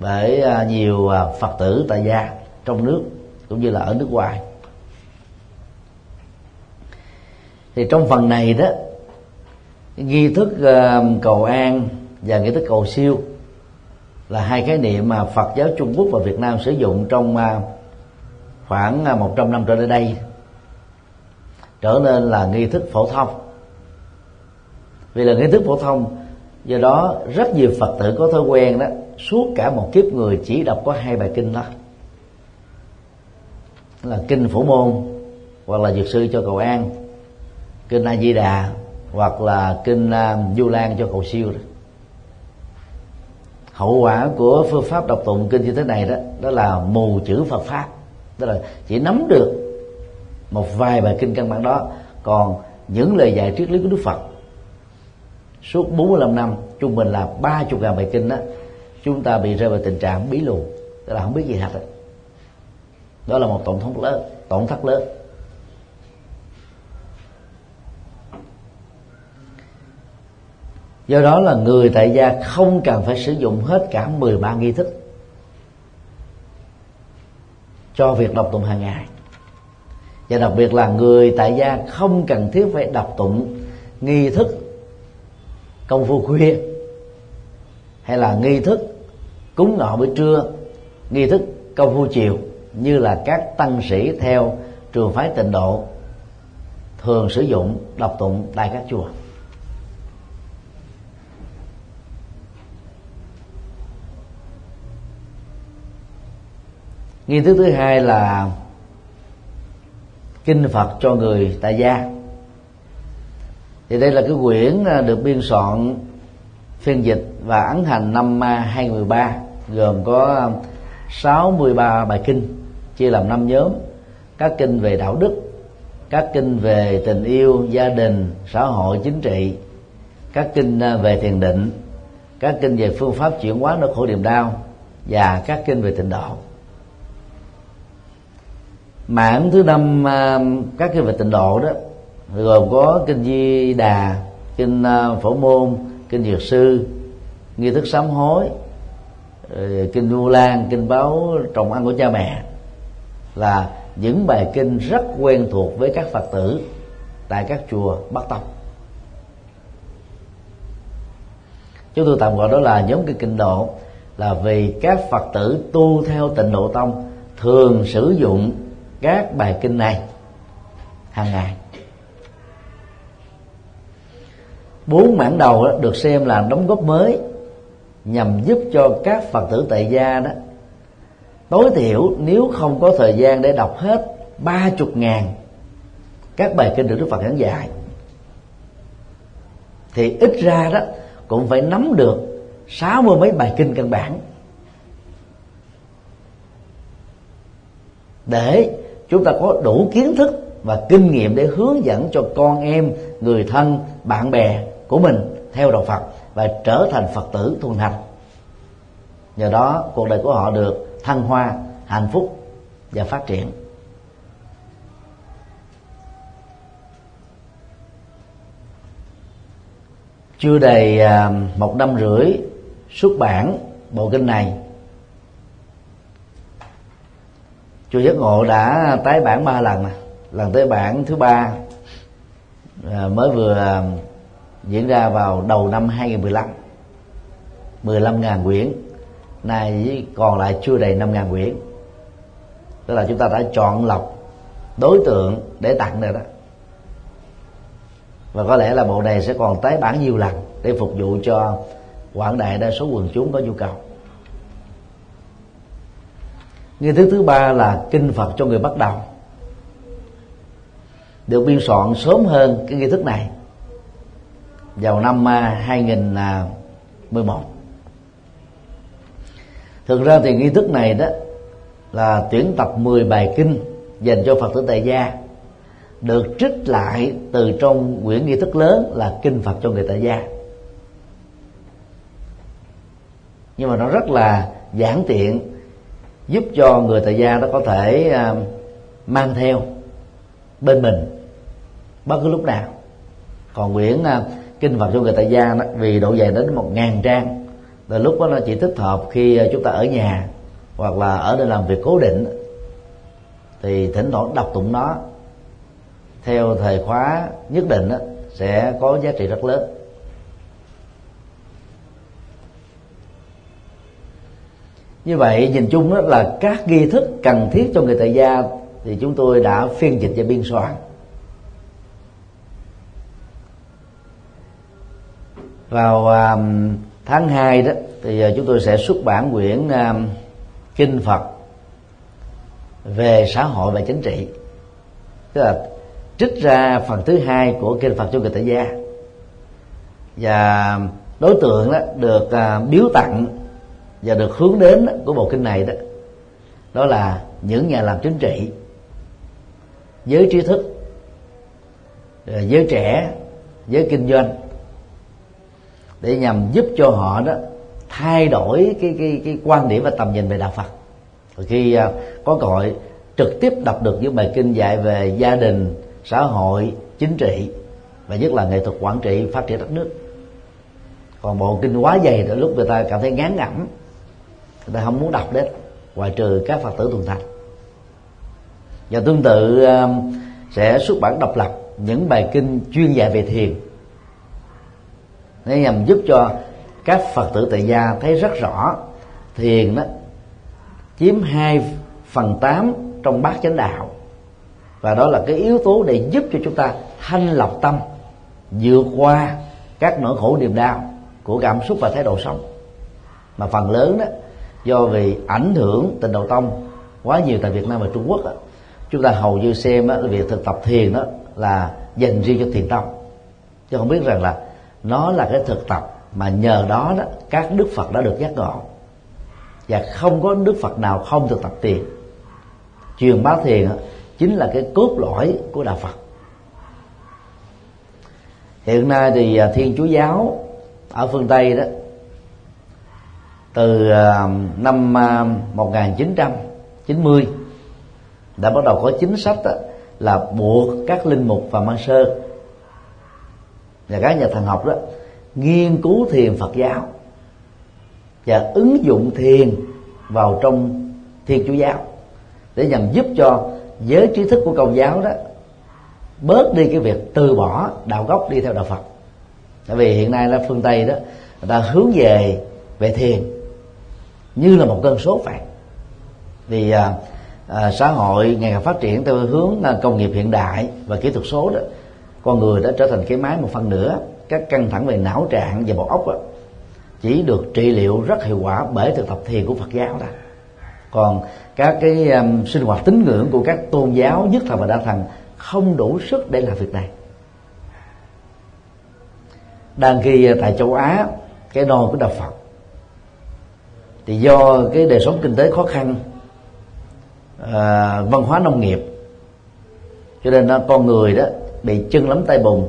bởi à, nhiều à, phật tử tại gia, trong nước, cũng như là ở nước ngoài. Thì trong phần này đó nghi thức à, cầu an và nghi thức cầu siêu là hai khái niệm mà Phật giáo Trung Quốc và Việt Nam sử dụng trong khoảng 100 năm trở lại đây. Trở nên là nghi thức phổ thông. Vì là nghi thức phổ thông, do đó rất nhiều phật tử có thói quen đó suốt cả một kiếp người chỉ đọc có hai bài kinh đó. Là kinh phổ môn, hoặc là dược sư cho cầu an, kinh a di đà, hoặc là kinh um, du lan cho cầu siêu đó. Hậu quả của phương pháp đọc tụng kinh như thế này đó đó là mù chữ phật pháp. Đó là chỉ nắm được một vài bài kinh căn bản đó, còn những lời dạy triết lý của đức phật, suốt 45 năm, trung bình là ba chục ngàn bài kinh đó chúng ta bị rơi vào tình trạng bí lù tức là không biết gì thật đó, đó là một tổn thất lớn tổn thất lớn. Do đó là người tại gia không cần phải sử dụng hết cả 13 nghi thức cho việc đọc tụng hàng ngày. Và đặc biệt là người tại gia không cần thiết phải đọc tụng nghi thức công phu khuya hay là nghi thức cúng ngọ buổi trưa, nghi thức công phu chiều như là các tăng sĩ theo trường phái tịnh độ thường sử dụng đọc tụng tại các chùa. Nghi thức thứ hai là kinh phật cho người tại gia. Thì đây là cái quyển à, được biên soạn phiên dịch và ấn hành năm 2013 gồm có à, 63 bài kinh chia làm năm nhóm. Các kinh về đạo đức, các kinh về tình yêu, gia đình, xã hội, chính trị. Các kinh à, về thiền định. Các kinh về phương pháp chuyển hóa nỗi khổ niềm đau. Và các kinh về tịnh độ. Mảng thứ năm à, các kinh về tịnh độ đó, gồm có kinh di đà, kinh phổ môn, kinh dược sư, nghi thức sám hối Ờ, kinh vu lan, kinh báo, trồng ăn của cha mẹ là những bài kinh rất quen thuộc với các phật tử tại các chùa bắc tông. Chúng tôi tạm gọi đó là nhóm cái kinh độ, là vì các phật tử tu theo tịnh độ tông thường sử dụng các bài kinh này hàng ngày. Bốn mảng đầu đó được xem là đóng góp mới nhằm giúp cho các phật tử tại gia đó tối thiểu nếu không có thời gian để đọc hết ba chục ngàn các bài kinh được Đức Phật giảng dạy. Thì ít ra đó cũng phải nắm được sáu mươi mấy bài kinh căn bản để chúng ta có đủ kiến thức và kinh nghiệm để hướng dẫn cho con em, người thân, bạn bè của mình theo đạo Phật và trở thành Phật tử thuần hành. Nhờ đó, cuộc đời của họ được thăng hoa, hạnh phúc và phát triển. Chưa đầy à, một năm rưỡi xuất bản bộ kinh này, chùa giác ngộ đã tái bản ba lần lần tái bản thứ ba à, mới vừa à, diễn ra vào đầu năm 2015 15.000 quyển. Nay còn lại chưa đầy 5.000 quyển. Tức là chúng ta đã chọn lọc đối tượng để tặng rồi đó. Và có lẽ là bộ này sẽ còn tái bản nhiều lần để phục vụ cho quảng đại đa số quần chúng có nhu cầu. Nghi thức thứ ba là kinh phật cho người bắt đầu. Được biên soạn sớm hơn cái nghi thức này vào năm à, 2011 thực ra thì nghi thức này đó là tuyển tập 10 bài kinh dành cho phật tử tại gia được trích lại từ trong quyển nghi thức lớn là kinh phật cho người tại gia. Nhưng mà nó rất là giản tiện giúp cho người tại gia nó có thể à, mang theo bên mình bất cứ lúc nào. Còn quyển uh, kinh phật cho người tại gia đó, vì độ dày đến một ngàn trang. Là lúc đó nó chỉ thích hợp khi ờ, chúng ta ở nhà hoặc là ở nơi làm việc cố định. Thì thỉnh thoảng đọc tụng nó. Theo thời khóa nhất định đó, sẽ có giá trị rất lớn. Như vậy nhìn chung đó là các nghi thức cần thiết cho người tại gia thì chúng tôi đã phiên dịch và biên soạn. Vào um, tháng 2 đó, thì uh, chúng tôi sẽ xuất bản quyển um, kinh Phật về xã hội và chính trị. Tức là trích ra phần thứ hai của kinh Phật cho người tại gia. Và đối tượng đó được uh, biếu tặng và được hướng đến của bộ kinh này đó đó là những nhà làm chính trị, giới trí thức uh, giới trẻ, giới kinh doanh để nhằm giúp cho họ đó thay đổi cái cái cái quan điểm và tầm nhìn về đạo Phật. Và khi à, có cơ hội trực tiếp đọc được những bài kinh dạy về gia đình, xã hội, chính trị và nhất là nghệ thuật quản trị, phát triển đất nước. Còn bộ kinh quá dày rồi lúc người ta cảm thấy ngán ngẩm, người ta không muốn đọc đến ngoại trừ các phật tử thuần thành và tương tự à, sẽ xuất bản độc lập những bài kinh chuyên dạy về thiền để nhằm giúp cho các phật tử tại gia thấy rất rõ thiền đó chiếm 2 phần 8 trong bát chánh đạo. Và đó là cái yếu tố để giúp cho chúng ta thanh lọc tâm vượt qua các nỗi khổ niềm đau của cảm xúc và thái độ sống. Mà phần lớn đó do vì ảnh hưởng tình đầu tông quá nhiều tại Việt Nam và Trung Quốc đó, chúng ta hầu như xem đó, việc thực tập thiền đó là dành riêng cho thiền tông. Chứ không biết rằng là nó là cái thực tập mà nhờ đó đó các đức phật đã được giác ngộ. Và không có đức phật nào không thực tập thiền. Truyền bá thiền chính là cái cốt lõi của đạo phật. Hiện nay thì à, thiên chúa giáo ở phương tây đó từ à, năm à, 1990 đã bắt đầu có chính sách đó, là buộc các linh mục và mang sơ và các nhà thần học đó nghiên cứu thiền Phật giáo và ứng dụng thiền vào trong thiên chúa giáo để nhằm giúp cho giới trí thức của công giáo đó bớt đi cái việc từ bỏ đạo gốc đi theo đạo phật. Tại vì hiện nay là phương tây đó người ta hướng về về thiền như là một cơn sốt vậy. Thì à, à, xã hội ngày càng phát triển theo hướng à, công nghiệp hiện đại và kỹ thuật số đó con người đã trở thành cái máy một phần nữa. Các căng thẳng về não trạng và bộ óc đó, chỉ được trị liệu rất hiệu quả bởi thực tập thiền của Phật giáo đó còn các cái um, sinh hoạt tín ngưỡng của các tôn giáo nhất thần và đa thần không đủ sức để làm việc này. Đang khi tại châu Á cái nôi của đạo Phật thì do cái đời sống kinh tế khó khăn à, văn hóa nông nghiệp cho nên ờ, con người đó bị chân lắm tay bùn.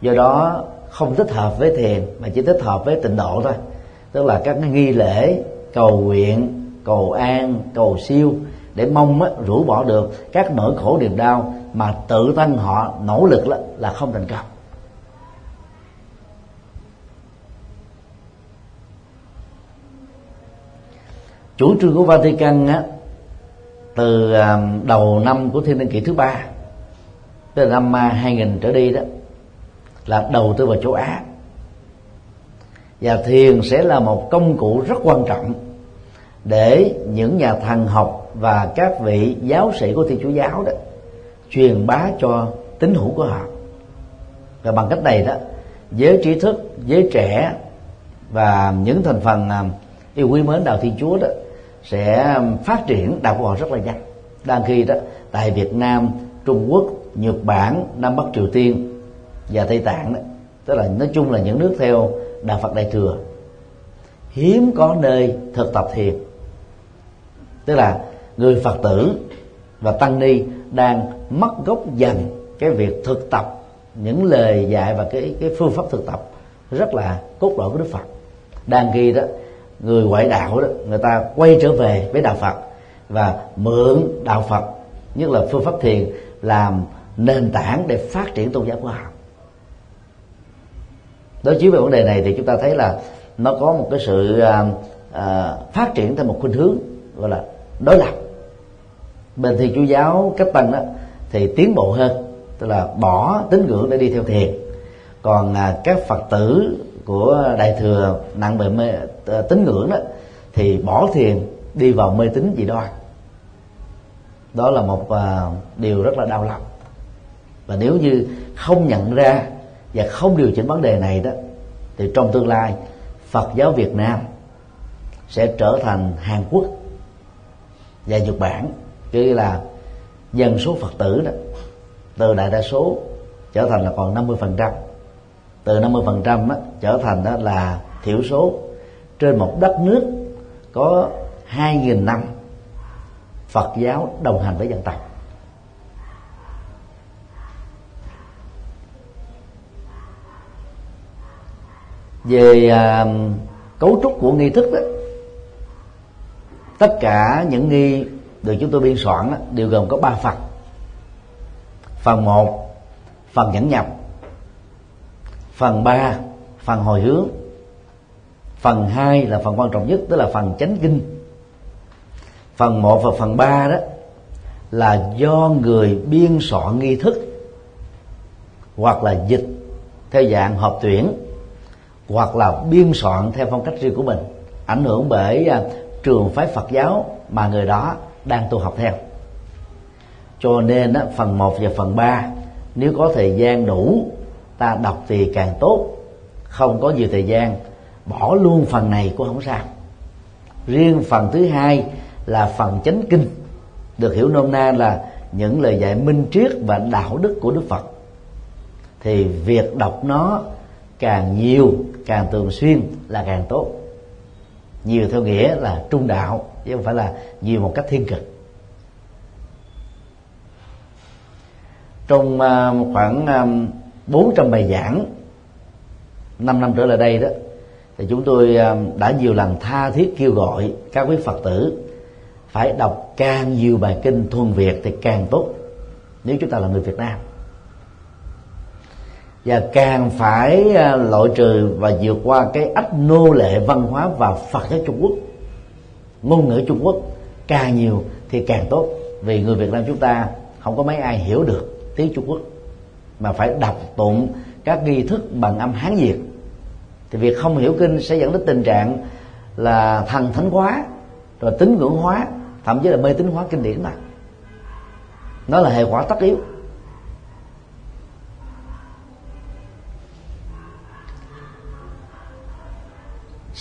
Do đó không thích hợp với thiền mà chỉ thích hợp với tịnh độ thôi. Tức là các nghi lễ cầu nguyện cầu an cầu siêu để mong á, rũ bỏ được các nỗi khổ niềm đau mà tự thân họ nỗ lực là, là không thành công. Chủ trương của Vatican á, từ à, đầu năm của thiên niên kỷ thứ ba tức là năm 2000 trở đi đó, là đầu tư vào châu Á. Và thiền sẽ là một công cụ rất quan trọng để những nhà thần học và các vị giáo sĩ của thiên chúa giáo đó truyền bá cho tín hữu của họ. Và bằng cách này đó, giới trí thức, giới trẻ và những thành phần à, yêu quý mến đạo thiên chúa đó sẽ phát triển đạo của họ rất là nhanh. Đang khi đó, tại việt nam, trung quốc nhật bản, nam bắc triều tiên và tây tạng đó. Tức là nói chung là những nước theo đạo phật đại thừa. Hiếm có nơi thực tập thiền. Tức là người phật tử và tăng ni đang mất gốc dần cái việc thực tập những lời dạy và cái cái phương pháp thực tập rất là cốt lõi của đức phật. Đang ghi đó, người ngoại đạo đó, người ta quay trở về với đạo phật và mượn đạo phật, nhất là phương pháp thiền làm nền tảng để phát triển tôn giáo của họ đối chiếu về vấn đề này thì chúng ta thấy là nó có một cái sự à, à, phát triển theo một khuynh hướng gọi là đối lập. Bên thì chúa giáo cách tăng đó thì tiến bộ hơn tức là bỏ tín ngưỡng để đi theo thiền. Còn à, các phật tử của đại thừa nặng về mê, à, tín ngưỡng đó thì bỏ thiền đi vào mê tín dị đoan. Đó là một à, điều rất là đau lòng và nếu như không nhận ra và không điều chỉnh vấn đề này đó, thì trong tương lai, Phật giáo Việt Nam sẽ trở thành Hàn Quốc và Nhật Bản. Cứ là dân số Phật tử đó, từ đại đa số trở thành là còn 50 phần trăm. Từ 50 phần trăm trở thành đó là thiểu số. Trên một đất nước có 2.000 năm Phật giáo đồng hành với dân tộc. Về à, cấu trúc của nghi thức đó tất cả những nghi được chúng tôi biên soạn đó, đều gồm có ba phần. Phần một phần nhẫn nhập phần ba phần hồi hướng. Phần hai là phần quan trọng nhất tức là phần chánh kinh. Phần một và phần ba đó là do người biên soạn nghi thức hoặc là dịch theo dạng họp tuyển hoặc là biên soạn theo phong cách riêng của mình ảnh hưởng bởi à, trường phái Phật giáo mà người đó đang tu học theo. Cho nên á, phần 1 và phần 3 nếu có thời gian đủ ta đọc thì càng tốt. Không có nhiều thời gian bỏ luôn phần này cũng không sao. Riêng phần thứ hai là phần chánh kinh được hiểu nôm na là những lời dạy minh triết và đạo đức của đức phật. Thì việc đọc nó càng nhiều, càng thường xuyên là càng tốt. Nhiều theo nghĩa là trung đạo, chứ không phải là nhiều một cách thiên cực. Trong à, khoảng à, 400 bài giảng 5 năm trở lại đây đó, thì chúng tôi à, đã nhiều lần tha thiết kêu gọi các quý phật tử phải đọc càng nhiều bài kinh thuần việt thì càng tốt, nếu chúng ta là người việt nam và càng phải ờ, loại trừ và vượt qua cái ách nô lệ văn hóa và Phật giáo Trung Quốc, ngôn ngữ Trung Quốc càng nhiều thì càng tốt. Vì người Việt Nam chúng ta không có mấy ai hiểu được tiếng Trung Quốc, mà phải đọc tụng các nghi thức bằng âm Hán Việt. Thì việc không hiểu kinh sẽ dẫn đến tình trạng là thần thánh hóa, rồi tín ngưỡng hóa, thậm chí là mê tín hóa kinh điển mà. Nó là hệ quả tất yếu.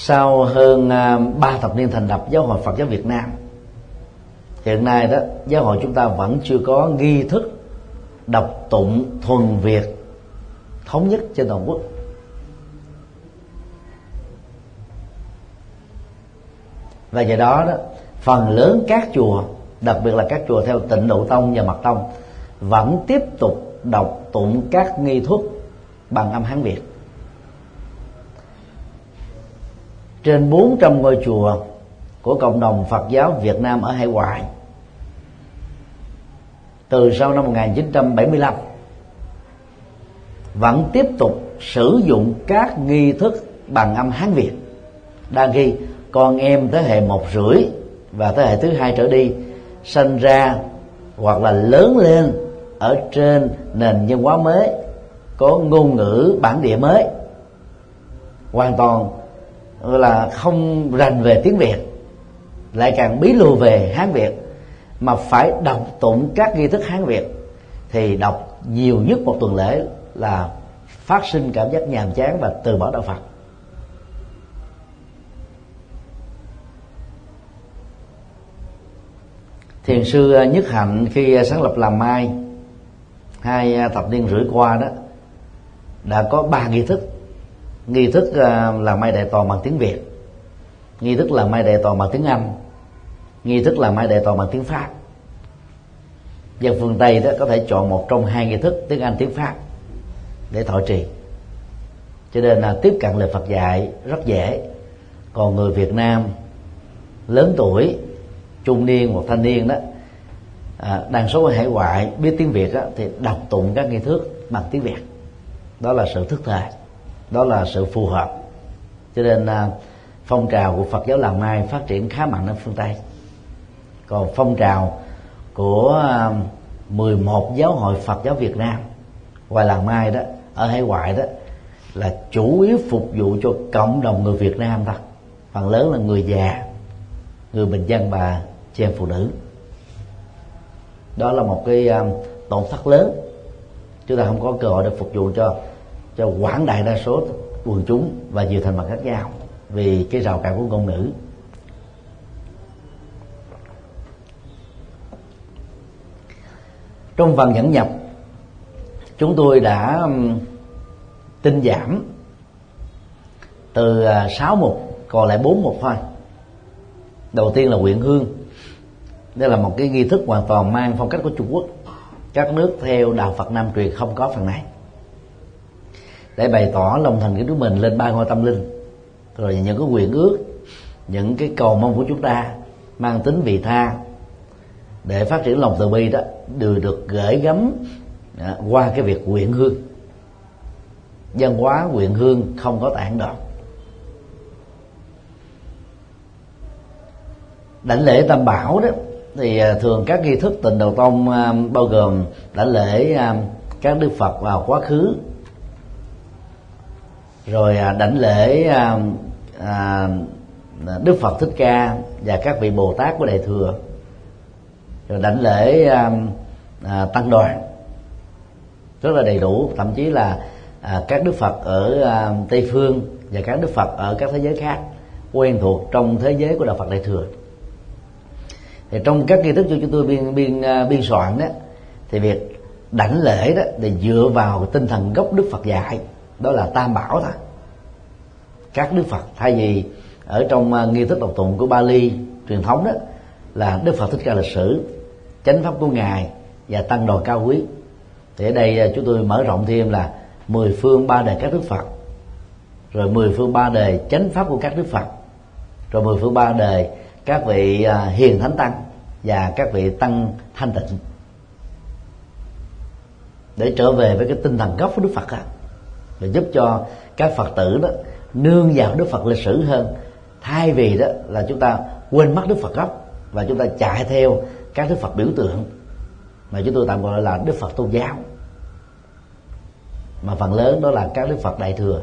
Sau hơn à, ba thập niên thành lập giáo hội Phật giáo Việt Nam, hiện nay đó, giáo hội chúng ta vẫn chưa có nghi thức đọc tụng thuần Việt thống nhất trên toàn quốc. Và do đó đó, phần lớn các chùa, đặc biệt là các chùa theo tịnh độ tông và mật tông, vẫn tiếp tục đọc tụng các nghi thức bằng âm hán việt. Trên 400 ngôi chùa của cộng đồng Phật giáo Việt Nam ở hải ngoại. Từ sau năm 1975 vẫn tiếp tục sử dụng các nghi thức bằng âm Hán Việt. Đang ghi con em thế hệ một rưỡi và thế hệ thứ hai trở đi sinh ra hoặc là lớn lên ở trên nền văn hóa mới, có ngôn ngữ bản địa mới, hoàn toàn là không rành về tiếng việt, lại càng bí lù về hán việt, mà phải đọc tụng các nghi thức hán việt, thì đọc nhiều nhất một tuần lễ là phát sinh cảm giác nhàm chán và từ bỏ đạo phật. Thiền sư nhất hạnh khi sáng lập làm mai, hai thập niên rưỡi qua đó, đã có ba nghi thức nghi thức à, là mai đại toàn bằng tiếng việt. Nghi thức là mai đại toàn bằng tiếng anh. Nghi thức là mai đại toàn bằng tiếng pháp. Dân phương tây đó có thể chọn một trong hai nghi thức tiếng anh tiếng pháp để thọ trì. Cho nên là tiếp cận lời phật dạy rất dễ. Còn người việt nam lớn tuổi trung niên hoặc thanh niên đó à, đa số ở hải ngoại biết tiếng việt đó, thì đọc tụng các nghi thức bằng tiếng việt. Đó là sự thức thời đó là sự phù hợp. Cho nên à, phong trào của Phật giáo làng Mai phát triển khá mạnh ở phương Tây. Còn phong trào của à, 11 giáo hội Phật giáo Việt Nam ngoài làng Mai đó, ở hải ngoại đó, là chủ yếu phục vụ cho cộng đồng người Việt Nam thôi. Phần lớn là người già, người bình dân và chị em phụ nữ. Đó là một cái à, tổn thất lớn. Chúng ta không có cơ hội để phục vụ cho cho quảng đại đa số quần chúng và nhiều thành phần khác nhau vì cái rào cản của ngôn ngữ. Trong phần dẫn nhập, chúng tôi đã um, tinh giảm từ à, 6 mục còn lại 4 mục thôi. Đầu tiên là quyện hương. Đây là một cái nghi thức hoàn toàn mang phong cách của Trung Quốc. Các nước theo đạo Phật Nam truyền không có phần này để bày tỏ lòng thành kính của mình lên ba ngôi tâm linh. Rồi những cái nguyện ước, những cái cầu mong của chúng ta mang tính vị tha để phát triển lòng từ bi đó đều được gửi gắm à, qua cái việc nguyện hương. Văn hóa nguyện hương không có tạng đoạn đảnh lễ tam bảo đó, thì à, thường các nghi thức tịnh đầu tông à, bao gồm đảnh lễ các đức phật vào quá khứ rồi à, đảnh lễ à, à, đức phật thích ca và các vị bồ tát của đại thừa. Rồi đảnh lễ tăng đoàn. Rất là đầy đủ, thậm chí là các đức phật ở tây phương và các đức phật ở các thế giới khác quen thuộc trong thế giới của đạo phật đại thừa. Thì trong các nghi thức cho chúng tôi biên biên biên soạn đó, thì việc đảnh lễ đó thì dựa vào tinh thần gốc đức phật dạy đó là tam bảo thôi. Các đức phật, thay vì ở trong ờ, nghi thức độc tụng của bali truyền thống đó, là đức phật thích ca lịch sử, chánh pháp của ngài và tăng đoàn cao quý. Thì ở đây ờ, chúng tôi mở rộng thêm là mười phương ba đề các đức phật, rồi mười phương ba đề chánh pháp của các đức phật, rồi mười phương ba đề các vị ờ, hiền thánh tăng và các vị tăng thanh tịnh. Để trở về với cái tinh thần gốc của đức phật á và giúp cho các phật tử đó nương vào đức phật lịch sử hơn. Thay vì đó là chúng ta quên mất đức phật gốc và chúng ta chạy theo các đức phật biểu tượng mà chúng tôi tạm gọi là đức phật tôn giáo. Mà phần lớn đó là các đức phật đại thừa.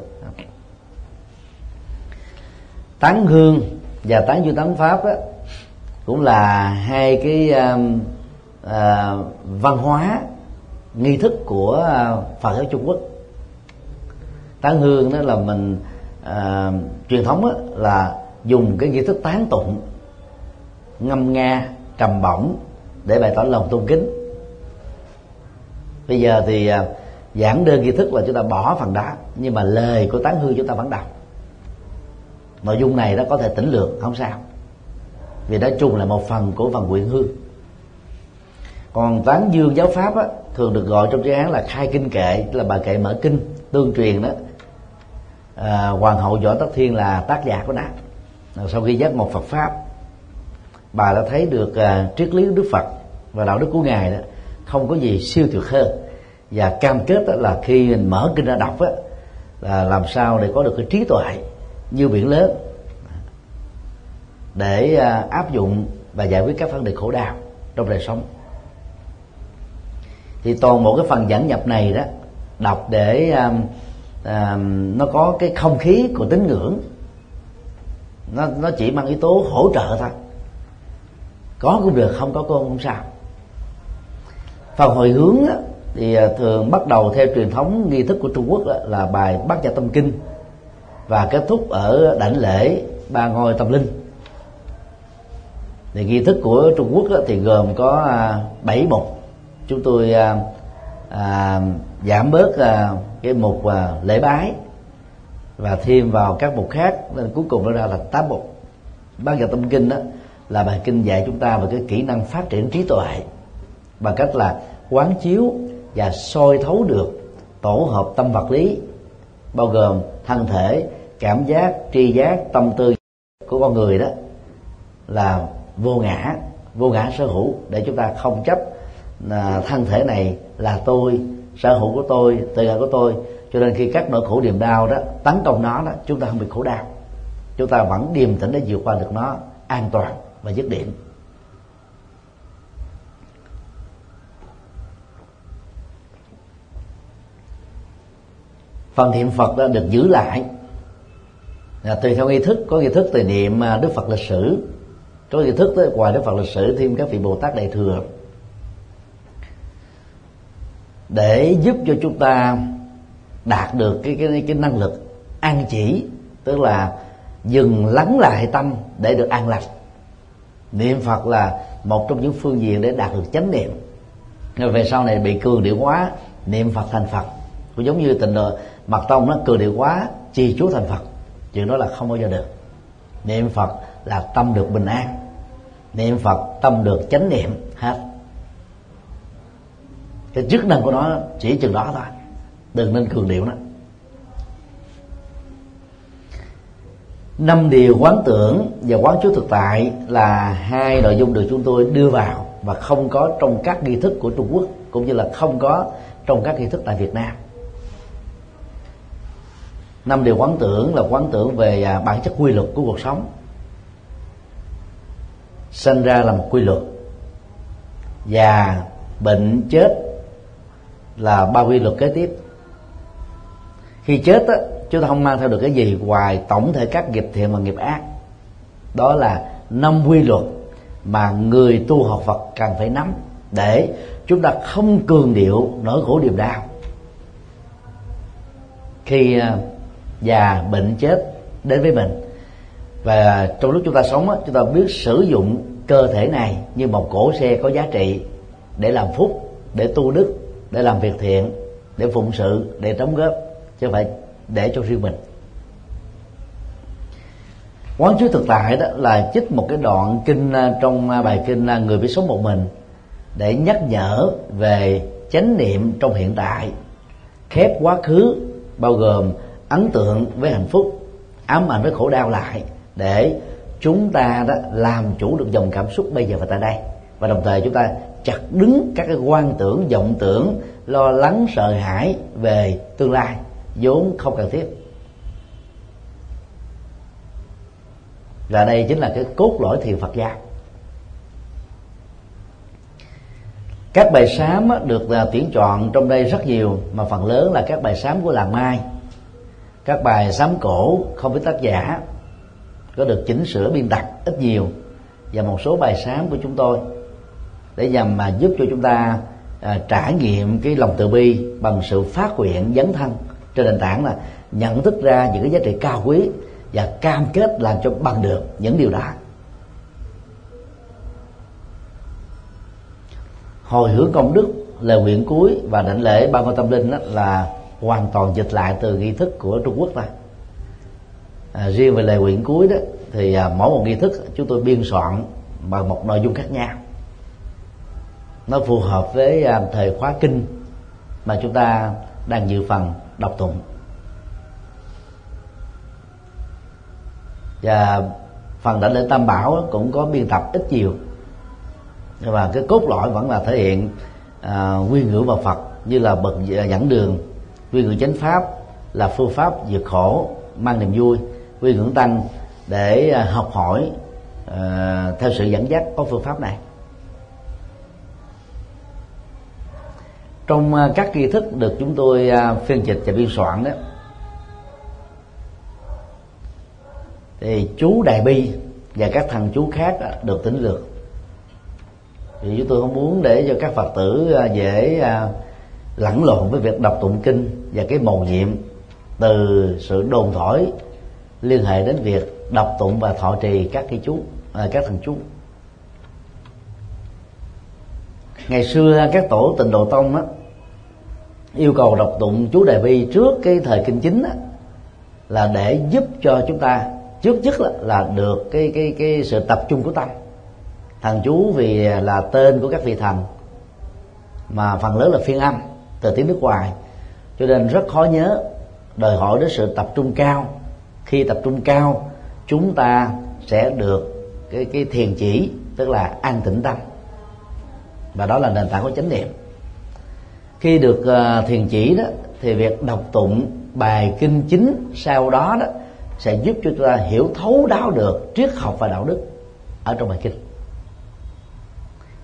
Tán hương và tán du tán pháp đó, cũng là hai cái uh, uh, văn hóa nghi thức của uh, phật giáo trung quốc tán hương đó là mình à, truyền thống đó là dùng cái nghi thức tán tụng ngâm nga trầm bổng để bày tỏ lòng tôn kính. Bây giờ thì à, giảng đơn nghi thức là chúng ta bỏ phần đó nhưng mà lời của tán hương chúng ta vẫn đọc. Nội dung này nó có thể tỉnh lược không sao. Vì nói chung là một phần của phần quyện hương. Còn tán dương giáo pháp á, thường được gọi trong chữ án là khai kinh kệ là bài kệ mở kinh tương truyền đó à, hoàng hậu võ tất thiên là tác giả của nó sau khi giác một phật pháp bà đã thấy được à, triết lý đức phật và đạo đức của ngài đó không có gì siêu tuyệt hơn. Và cam kết đó là khi mình mở kinh ra đọc á, là làm sao để có được cái trí tuệ như biển lớn để à, áp dụng và giải quyết các vấn đề khổ đau trong đời sống. Thì toàn bộ cái phần dẫn nhập này đó đọc để à, à, nó có cái không khí của tín ngưỡng. Nó nó chỉ mang yếu tố hỗ trợ thôi. Có cũng được không có cũng không sao. Phần hồi hướng đó, thì à, thường bắt đầu theo truyền thống nghi thức của Trung Quốc đó, là bài Bát Nhã Tâm Kinh. Và kết thúc ở đảnh lễ ba ngôi tâm linh. Thì nghi thức của Trung Quốc thì gồm có à, bảy mục. Chúng tôi à, à giảm bớt à, cái mục à, lễ bái và thêm vào các mục khác. Nên cuối cùng nó ra là tám mục. Ban giờ tâm kinh đó là bài kinh dạy chúng ta về cái kỹ năng phát triển trí tuệ bằng cách là quán chiếu và soi thấu được tổ hợp tâm vật lý bao gồm thân thể cảm giác tri giác tâm tư của con người đó là vô ngã vô ngã sở hữu. Để chúng ta không chấp là thân thể này là tôi sở hữu của tôi tự ngã của tôi. Cho nên khi các nỗi khổ niềm đau đó, tấn công nó đó, chúng ta không bị khổ đau. Chúng ta vẫn điềm tĩnh để vượt qua được nó an toàn và dứt điểm. Phần niệm phật đã được giữ lại. Là tùy theo nghi thức. Có nghi thức từ niệm à, đức phật lịch sử. Có nghi thức tới ngoài đức phật lịch sử, thêm các vị bồ tát đại thừa để giúp cho chúng ta đạt được cái cái cái năng lực an chỉ, tức là dừng lắng lại tâm để được an lành. Niệm phật là một trong những phương diện để đạt được chánh niệm. Rồi về sau này bị cường điệu quá niệm phật thành phật. Cũng giống như tình mật tông nó cường điệu quá trì chú thành phật. Chuyện đó là không bao giờ được. Niệm phật là tâm được bình an. Niệm phật tâm được chánh niệm, hết cái chức năng của nó chỉ chừng đó thôi. Đừng nên cường điệu nó. Năm điều quán tưởng và quán chiếu thực tại là hai nội dung được chúng tôi đưa vào và không có trong các nghi thức của Trung Quốc, cũng như là không có trong các nghi thức tại Việt Nam. Năm điều quán tưởng là quán tưởng về à, bản chất quy luật của cuộc sống. Sinh ra là một quy luật. Và bệnh, chết là ba quy luật kế tiếp. Khi chết á, chúng ta không mang theo được cái gì ngoài tổng thể các nghiệp thiện và nghiệp ác. Đó là năm quy luật mà người tu học Phật cần phải nắm để chúng ta không cường điệu nỗi khổ niềm đau. Khi à, già bệnh chết đến với mình và trong lúc chúng ta sống chúng ta biết sử dụng cơ thể này như một cổ xe có giá trị để làm phúc để tu đức để làm việc thiện, để phụng sự, để đóng góp, chứ không phải để cho riêng mình. Quán chiếu thực tại đó là chích một cái đoạn kinh à, trong à, bài kinh à, người biết sống một mình để nhắc nhở về chánh niệm trong hiện tại, khép quá khứ, bao gồm ấn tượng với hạnh phúc, ám ảnh với khổ đau lại để chúng ta đó làm chủ được dòng cảm xúc bây giờ và tại đây. Và đồng thời chúng ta chặt đứng các cái quan tưởng, vọng tưởng, lo lắng, sợ hãi về tương lai, vốn không cần thiết. Và đây chính là cái cốt lõi thiền Phật giáo các bài sám được à, tuyển chọn trong đây rất nhiều, mà phần lớn là các bài sám của làng mai. Các bài sám cổ không biết tác giả có được chỉnh sửa biên tập ít nhiều, và một số bài sám của chúng tôi để nhằm mà giúp cho chúng ta à, trải nghiệm cái lòng từ bi bằng sự phát nguyện dấn thân trên nền tảng là nhận thức ra những cái giá trị cao quý và cam kết làm cho bằng được những điều đó. Hồi hướng công đức lời nguyện cuối và đảnh lễ ba ngôi tâm linh đó là hoàn toàn dịch lại từ nghi thức của trung quốc ta à, riêng về lời nguyện cuối đó thì à, mỗi một nghi thức chúng tôi biên soạn bằng một nội dung khác nhau nó phù hợp với à, thời khóa kinh mà chúng ta đang dự phần đọc tụng. Và phần đảnh lễ tam bảo cũng có biên tập ít nhiều. Nhưng mà cái cốt lõi vẫn là thể hiện à, quy ngữ và Phật như là bậc à, dẫn đường. Quy ngữ chánh pháp là phương pháp vượt khổ mang niềm vui. Quy ngưỡng tăng để à, học hỏi à, theo sự dẫn dắt có phương pháp này. Trong à, các nghi thức được chúng tôi à, phiên dịch và biên soạn đó, thì chú đại bi và các thằng chú khác được tính lược. Thì chúng tôi không muốn để cho các phật tử à, dễ lẫn lộn với việc đọc tụng kinh và cái mầu nhiệm từ sự đồn thổi liên hệ đến việc đọc tụng và thọ trì các cái chú các thằng chú. Ngày xưa các tổ tịnh độ tông á yêu cầu đọc tụng chú đại bi trước cái thời kinh chính á, là để giúp cho chúng ta trước nhất là, là được cái cái cái sự tập trung của tâm thằng chú vì là tên của các vị thần mà phần lớn là phiên âm từ tiếng nước ngoài. Cho nên rất khó nhớ đòi hỏi đến sự tập trung cao. Khi tập trung cao chúng ta sẽ được cái cái thiền chỉ tức là an tĩnh tâm và đó là nền tảng của chánh niệm. Khi được uh, thiền chỉ đó thì việc đọc tụng bài kinh chính sau đó đó sẽ giúp cho chúng ta hiểu thấu đáo được triết học và đạo đức ở trong bài kinh.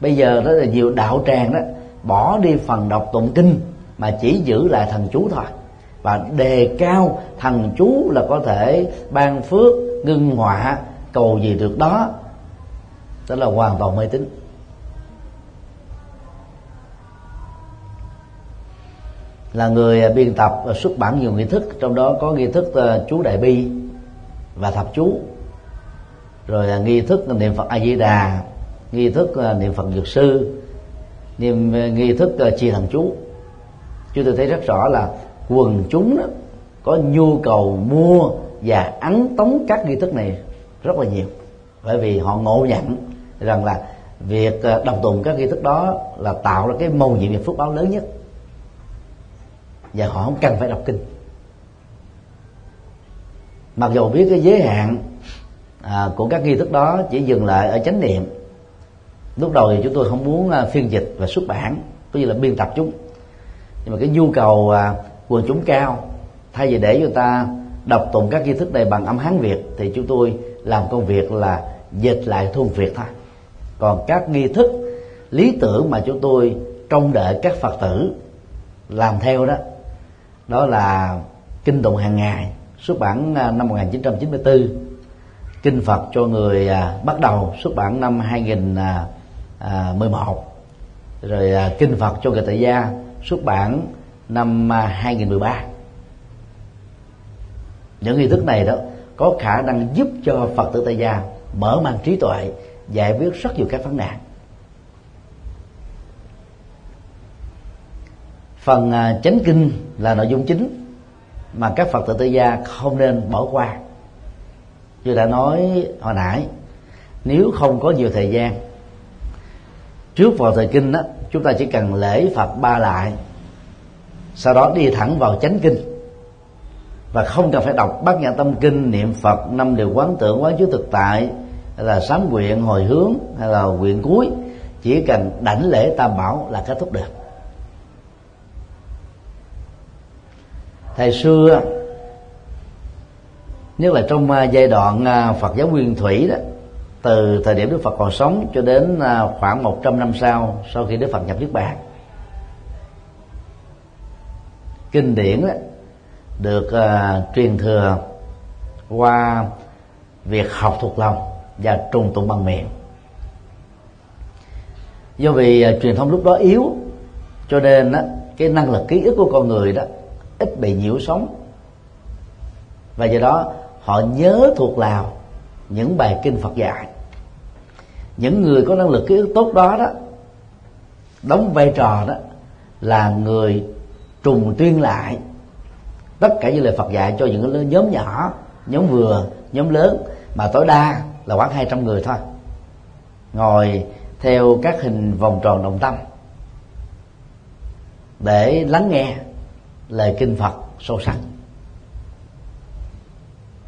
Bây giờ rất là nhiều đạo tràng đó bỏ đi phần đọc tụng kinh mà chỉ giữ lại thần chú thôi. Và đề cao thần chú là có thể ban phước ngưng họa cầu gì được đó. Đó là hoàn toàn mê tín. Là người à, biên tập và xuất bản nhiều nghi thức trong đó có nghi thức à, chú đại bi và thập chú. Rồi à, nghi thức niệm phật a di đà nghi thức niệm phật dược sư niệm nghi thức chi thần chú. Chúng tôi thấy rất rõ là quần chúng đó, có nhu cầu mua và ấn tống các nghi thức này rất là nhiều. Bởi vì họ ngộ nhận rằng là việc đọc tụng các nghi thức đó là tạo ra cái mầu nhiệm và phước báo lớn nhất và họ không cần phải đọc kinh. Mặc dù biết cái giới hạn à, của các nghi thức đó chỉ dừng lại ở chánh niệm lúc đầu thì chúng tôi không muốn à, phiên dịch và xuất bản cũng như là biên tập chúng. Nhưng mà cái nhu cầu à, quần chúng cao thay vì để người ta đọc tụng các nghi thức này bằng âm hán việt thì chúng tôi làm công việc là dịch lại thuần việt thôi. Còn các nghi thức lý tưởng mà chúng tôi trông đợi các phật tử làm theo đó đó là kinh tụng hàng ngày, xuất bản à, năm 1994 kinh Phật cho người à, bắt đầu xuất bản năm 2011 à, rồi kinh Phật cho người tại gia xuất bản năm 2013 những nghi thức này đó có khả năng giúp cho Phật tử tại gia mở mang trí tuệ, giải quyết rất nhiều các vấn nạn. Phần à, chánh kinh là nội dung chính mà các phật tử tư gia không nên bỏ qua. Như đã nói hồi nãy, nếu không có nhiều thời gian, trước vào thời kinh đó chúng ta chỉ cần lễ phật ba lại, sau đó đi thẳng vào chánh kinh. Và không cần phải đọc bát nhã tâm kinh, niệm phật, năm điều quán tưởng, quán chiếu thực tại, hay là sám nguyện, hồi hướng, hay là nguyện cuối. Chỉ cần đảnh lễ tam bảo là kết thúc được. Thời xưa nhất là trong à, giai đoạn à, Phật giáo nguyên thủy đó từ thời điểm Đức Phật còn sống cho đến à, khoảng 100 năm sau sau khi Đức Phật nhập Niết Bàn. Kinh điển đó, được uh, truyền thừa qua việc học thuộc lòng và trùng tụng bằng miệng. Do vì uh, truyền thông lúc đó yếu cho nên uh, cái năng lực ký ức của con người đó ít bị nhiễu sống và do đó, họ nhớ thuộc lào những bài kinh Phật dạy. Những người có năng lực ký ức tốt đó đó, đóng vai trò đó là người trùng tuyên lại tất cả những lời Phật dạy cho những nhóm nhỏ, nhóm vừa, nhóm lớn. Mà tối đa là khoảng 200 người thôi. Ngồi theo các hình vòng tròn đồng tâm để lắng nghe lời kinh Phật sâu sắc.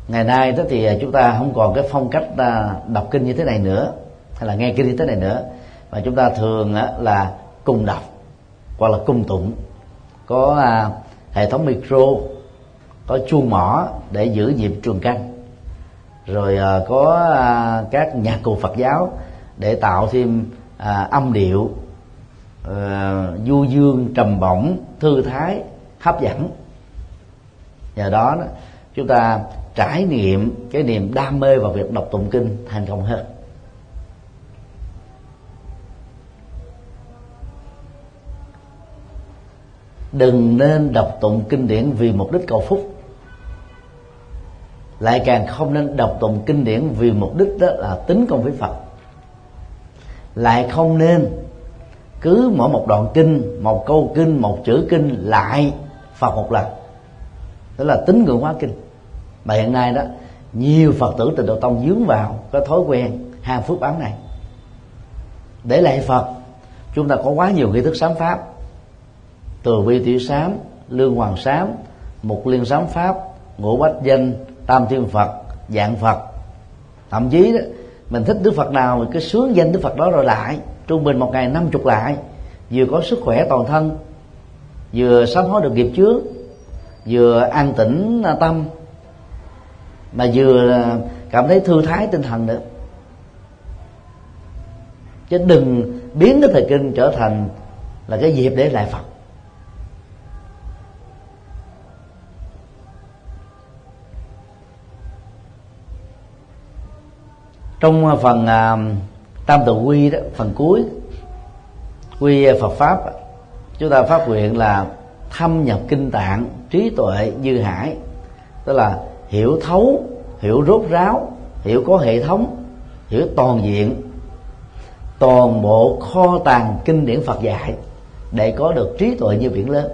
Ngày nay đó thì à, chúng ta không còn cái phong cách à, đọc kinh như thế này nữa, hay là nghe kinh như thế này nữa. Mà chúng ta thường là cùng đọc hoặc là cùng tụng. Có à, hệ thống micro, có chuông mỏ để giữ nhịp trường canh rồi có các nhạc cụ Phật giáo để tạo thêm âm điệu ờ, du dương, trầm bổng, thư thái hấp dẫn. Nhờ đó chúng ta trải nghiệm cái niềm đam mê vào việc đọc tụng kinh thành công hơn. Đừng nên đọc tụng kinh điển vì mục đích cầu phúc. Lại càng không nên đọc tụng kinh điển vì mục đích đó là tính công với phật. Lại không nên cứ mỗi một đoạn kinh, một câu kinh, một chữ kinh lại phật một lần. Đó là tính ngưỡng hóa kinh. Mà hiện nay đó, nhiều phật tử tịnh độ tông dướng vào cái thói quen hàng phước báo này. Để lại phật, chúng ta có quá nhiều nghi thức sám pháp. Từ vi tiểu sám, lương hoàng sám, mục liên sám pháp, ngũ bách danh, tam thiên phật, dạng phật. Thậm chí đó, mình thích đức phật nào, mình cứ sướng danh đức phật đó rồi lại, trung bình một ngày năm chục lại, vừa có sức khỏe toàn thân vừa sám hối được nghiệp trước vừa an tĩnh à, tâm mà vừa à, cảm thấy thư thái tinh thần nữa. Chứ đừng biến cái thời kinh trở thành là cái dịp để lại phật. Trong phần uh, tam tự quy đó phần cuối quy phật pháp chúng ta phát nguyện là thâm nhập kinh tạng, trí tuệ dư hải. Tức là hiểu thấu, hiểu rốt ráo, hiểu có hệ thống, hiểu toàn diện, toàn bộ kho tàng kinh điển Phật dạy để có được trí tuệ như biển lớn.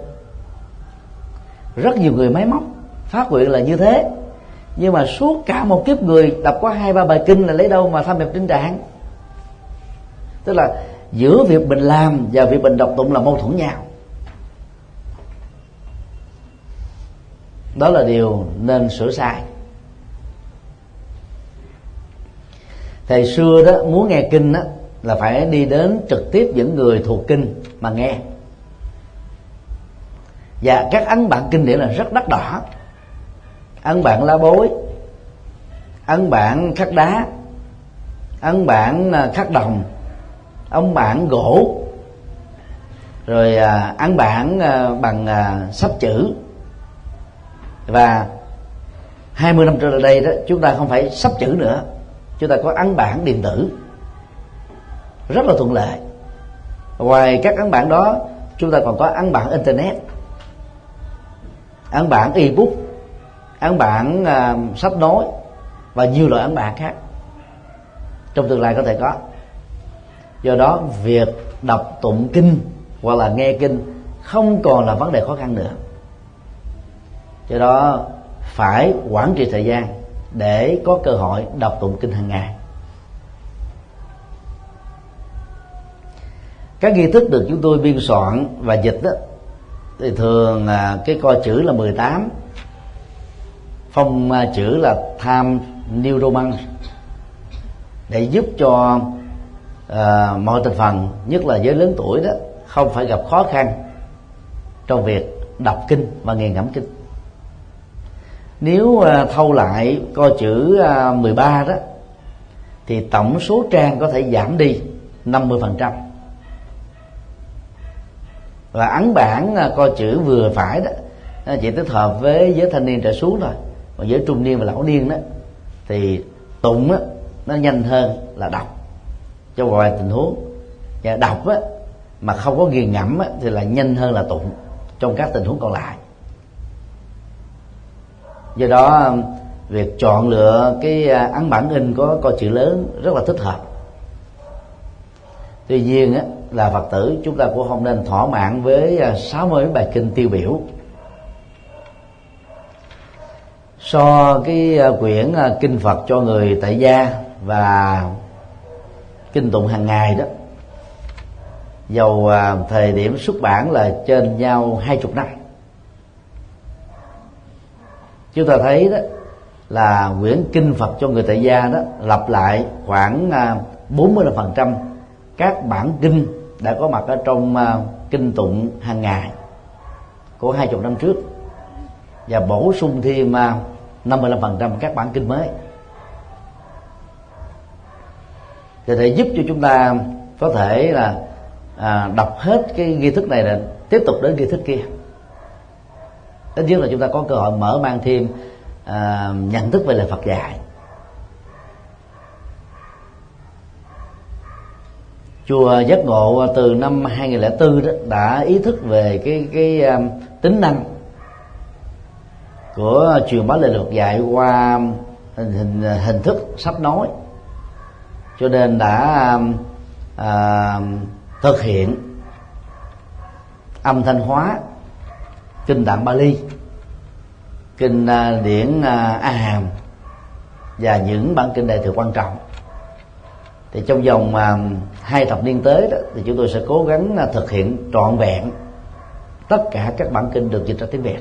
Rất nhiều người máy móc phát nguyện là như thế. Nhưng mà suốt cả một kiếp người, đọc có hai, ba bài kinh là lấy đâu mà thâm nhập kinh trạng tức là giữa việc mình làm và việc mình đọc tụng là mâu thuẫn nhau. Đó là điều nên sửa sai. Thầy xưa đó, muốn nghe kinh đó là phải đi đến trực tiếp những người thuộc kinh mà nghe. Và các ấn bản kinh điển là rất đắt đỏ. Ấn bản lá bối ấn bản khắc đá ấn bản à, khắc đồng ông bản gỗ. Rồi à, bản à, bằng à, sắp chữ. Và 20 năm trở lại đây đó chúng ta không phải sắp chữ nữa. Chúng ta có ấn bản điện tử. Rất là thuận lợi. Ngoài các ấn bản đó chúng ta còn có ấn bản internet ấn bản ebook ấn bản uh, sách nói và nhiều loại ấn bản khác. Trong tương lai có thể có do đó, việc đọc tụng kinh hoặc là nghe kinh không còn là vấn đề khó khăn nữa. Do đó, phải quản trị thời gian để có cơ hội đọc tụng kinh hàng ngày. Các nghi thức được chúng tôi biên soạn và dịch đó, thì thường cái co chữ là 18 phong à, chữ là tham new roman để giúp cho à, mọi thành phần nhất là giới lớn tuổi đó không phải gặp khó khăn trong việc đọc kinh và nghiền ngẫm kinh. Nếu à, thâu lại coi chữ ờ, à, 13 đó thì tổng số trang có thể giảm đi 50% và ấn bản à, coi chữ vừa phải đó chỉ thích hợp với giới thanh niên trở xuống thôi. Còn giới trung niên và lão niên đó thì tụng đó, nó nhanh hơn là đọc cho vài tình huống. Và đọc á mà không có nghiền ngẫm á, thì là nhanh hơn là tụng trong các tình huống còn lại. Do đó việc chọn lựa cái à, ấn bản in có coi chữ lớn rất là thích hợp. Tuy nhiên á, là phật tử chúng ta cũng không nên thỏa mãn với à, 60 bài kinh tiêu biểu. So cái à, quyển kinh phật cho người tại gia và kinh tụng hàng ngày đó. Dầu à, thời điểm xuất bản là trên nhau hai chục năm. Chúng ta thấy đó là quyển kinh Phật cho người tại gia đó lặp lại khoảng à, 40% các bản kinh đã có mặt ở trong à, kinh tụng hàng ngày của hai chục năm trước và bổ sung thêm 55% các bản kinh mới. Thì để giúp cho chúng ta có thể là à, đọc hết cái nghi thức này là tiếp tục đến nghi thức kia. Ít nhất là chúng ta có cơ hội mở mang thêm à, nhận thức về lời Phật dạy. Chùa giác ngộ từ năm 2004 đó đã ý thức về cái cái um, tính năng của truyền bá lời Phật dạy qua hình hình hình thức sắp nói cho nên đã um, à, thực hiện âm thanh hóa kinh tạng Bali kinh à, điển uh, a hàm và những bản kinh đại thừa quan trọng. Thì trong vòng à, hai thập niên tới đó thì chúng tôi sẽ cố gắng à, thực hiện trọn vẹn tất cả các bản kinh được dịch ra tiếng việt.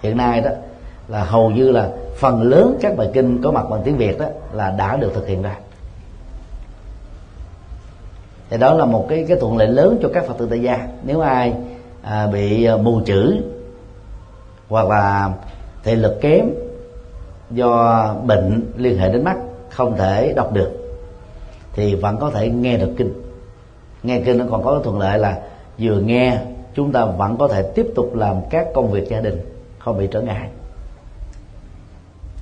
Hiện nay đó là hầu như là phần lớn các bài kinh có mặt bằng tiếng việt đó là đã được thực hiện ra thì đó là một cái cái thuận lợi lớn cho các phật tử tại gia. Nếu ai à, bị à, mù chữ hoặc là thị lực kém do bệnh liên hệ đến mắt không thể đọc được thì vẫn có thể nghe được kinh. Nghe kinh nó còn có thuận lợi là vừa nghe chúng ta vẫn có thể tiếp tục làm các công việc gia đình không bị trở ngại.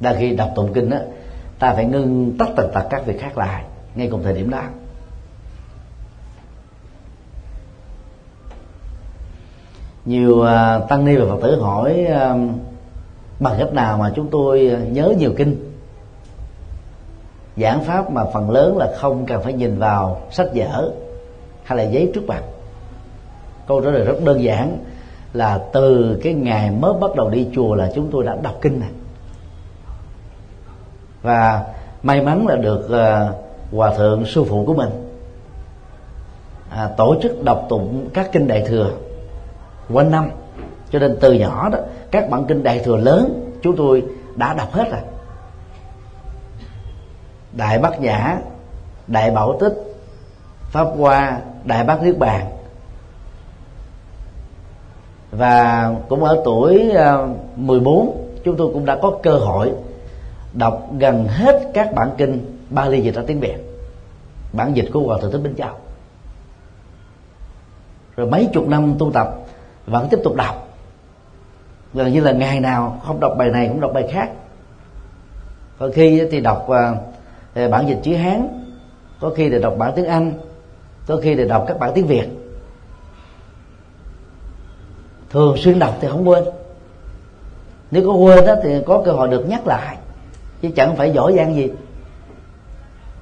Đa khi đọc tụng kinh á ta phải ngưng tất tần tật các việc khác lại ngay cùng thời điểm đó. Nhiều à, tăng ni và phật tử hỏi à, bằng cách nào mà chúng tôi nhớ nhiều kinh? Giảng pháp mà phần lớn là không cần phải nhìn vào sách vở hay là giấy trước mặt. Câu trả lời rất đơn giản là từ cái ngày mới bắt đầu đi chùa là chúng tôi đã đọc kinh này. Và may mắn là được à, hòa thượng sư phụ của mình à, tổ chức đọc tụng các kinh đại thừa quanh năm, cho nên từ nhỏ đó, các bản kinh đại thừa lớn, chúng tôi đã đọc hết rồi. Đại bát nhã, đại bảo tích, pháp hoa, đại bát niết bàn. Và cũng ở tuổi ờ, 14 chúng tôi cũng đã có cơ hội đọc gần hết các bản kinh Bali dịch ra tiếng Việt, bản dịch của hòa thượng thích minh châu. Rồi mấy chục năm tu tập vẫn tiếp tục đọc. Gần như là ngày nào không đọc bài này cũng đọc bài khác. Có khi thì đọc ờ, ờ, bản dịch chữ hán, có khi thì đọc bản tiếng anh, có khi thì đọc các bản tiếng việt. Thường xuyên đọc thì không quên. Nếu có quên đó thì có cơ hội được nhắc lại, chứ chẳng phải giỏi giang gì.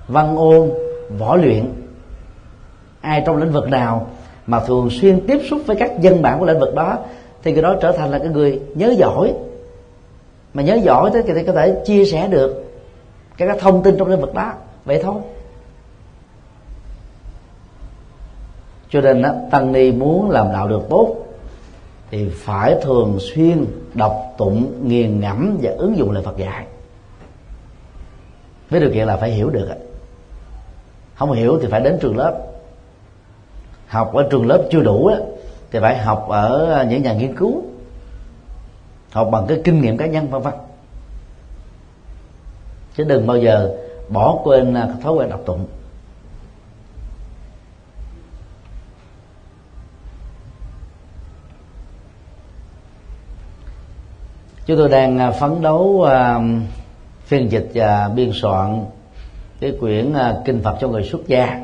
Văn ôn, võ luyện, ai trong lĩnh vực nào mà thường xuyên tiếp xúc với các dân bản của lĩnh vực đó thì cái đó trở thành là cái người nhớ giỏi. Mà nhớ giỏi thế thì có thể chia sẻ được các thông tin trong lĩnh vực đó. Vậy thôi. Cho nên đó, tăng ni muốn làm đạo được tốt thì phải thường xuyên đọc tụng nghiền ngẫm và ứng dụng lời Phật dạy. Với điều kiện là phải hiểu được không hiểu thì phải đến trường lớp học ở trường lớp chưa đủ á, thì phải học ở những nhà nghiên cứu, học bằng cái kinh nghiệm cá nhân, vân vân. Chứ đừng bao giờ bỏ quên à, thói quen đọc tụng. Chúng tôi đang à, phấn đấu à, phiên dịch và biên soạn cái quyển kinh Phật cho người xuất gia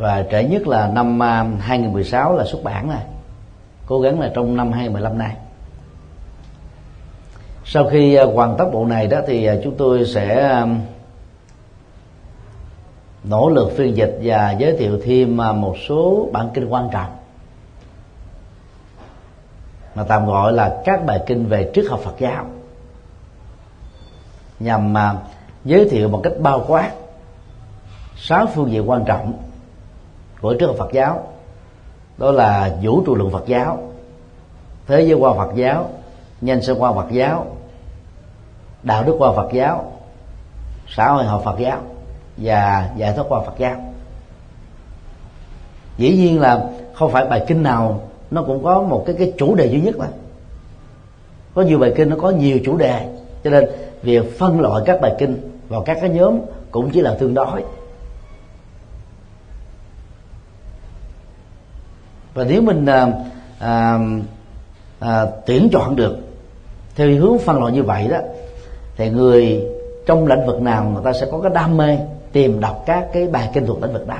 và trễ nhất là năm à, 2016 là xuất bản này. Cố gắng là trong năm 2015 này sau khi à, hoàn tất bộ này đó thì à, chúng tôi sẽ nỗ lực phiên dịch và giới thiệu thêm một số bản kinh quan trọng. Mà tạm gọi là các bài kinh về triết học Phật giáo. Nhằm giới thiệu một cách bao quát sáu phương diện quan trọng của trước Phật giáo. Đó là vũ trụ lượng Phật giáo. Thế giới quan Phật giáo nhân sinh quan Phật giáo. Đạo đức quan Phật giáo. Xã hội học Phật giáo. Và giải thoát quan Phật giáo. Dĩ nhiên là không phải bài kinh nào nó cũng có một cái cái chủ đề duy nhất mà. Có nhiều bài kinh nó có nhiều chủ đề. Cho nên việc phân loại các bài kinh vào các cái nhóm cũng chỉ là tương đối. Và nếu mình à, à, à, tuyển chọn được theo hướng phân loại như vậy đó thì người trong lĩnh vực nào người ta sẽ có cái đam mê tìm đọc các cái bài kinh thuộc lĩnh vực đó.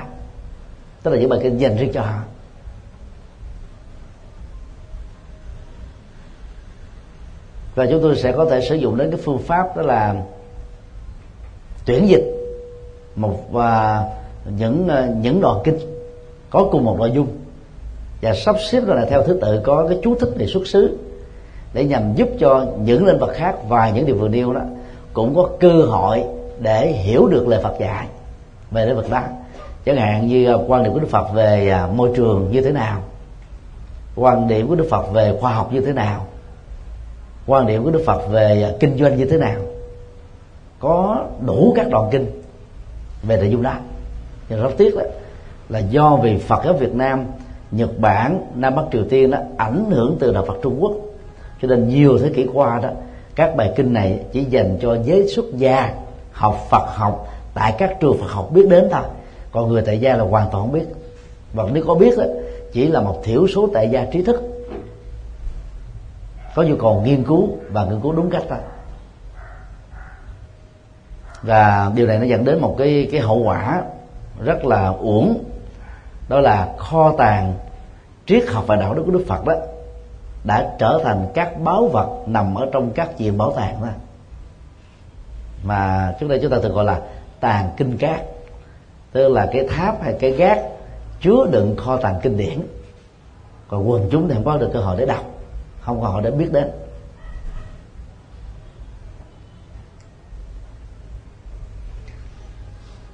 Tức là những bài kinh dành riêng cho họ. Và chúng tôi sẽ có thể sử dụng đến cái phương pháp đó là tuyển dịch một và những à, những đoạn kinh có cùng một nội dung và sắp xếp rồi là theo thứ tự có cái chú thích về xuất xứ để nhằm giúp cho những lĩnh vực khác và những điều vừa nêu đó, cũng có cơ hội để hiểu được lời Phật dạy về lĩnh vực đó. Chẳng hạn như à, quan điểm của Đức Phật về à, môi trường như thế nào, quan điểm của Đức Phật về khoa học như thế nào, quan điểm của Đức Phật về à, kinh doanh như thế nào, có đủ các đoạn kinh về nội dung đó. Nhưng rất tiếc đó là do vì Phật ở Việt Nam Nhật Bản Nam Bắc Triều Tiên đó ảnh hưởng từ đạo Phật Trung Quốc. Cho nên nhiều thế kỷ qua đó các bài kinh này chỉ dành cho giới xuất gia học Phật học tại các trường Phật học biết đến thôi. Còn người tại gia là hoàn toàn không biết. Và nếu có biết đó, chỉ là một thiểu số tại gia trí thức. Có nhu cầu nghiên cứu và nghiên cứu đúng cách thôi. Và điều này nó dẫn đến một cái cái hậu quả rất là uổng đó là kho tàng triết học và đạo đức của đức phật đó, đã trở thành các báu vật nằm ở trong các viện bảo tàng đó. Mà trước đây chúng ta thường gọi là tàng kinh cát tức là cái tháp hay cái gác chứa đựng kho tàng kinh điển. Còn quần chúng thì không có được cơ hội để đọc, không có cơ hội để biết đến.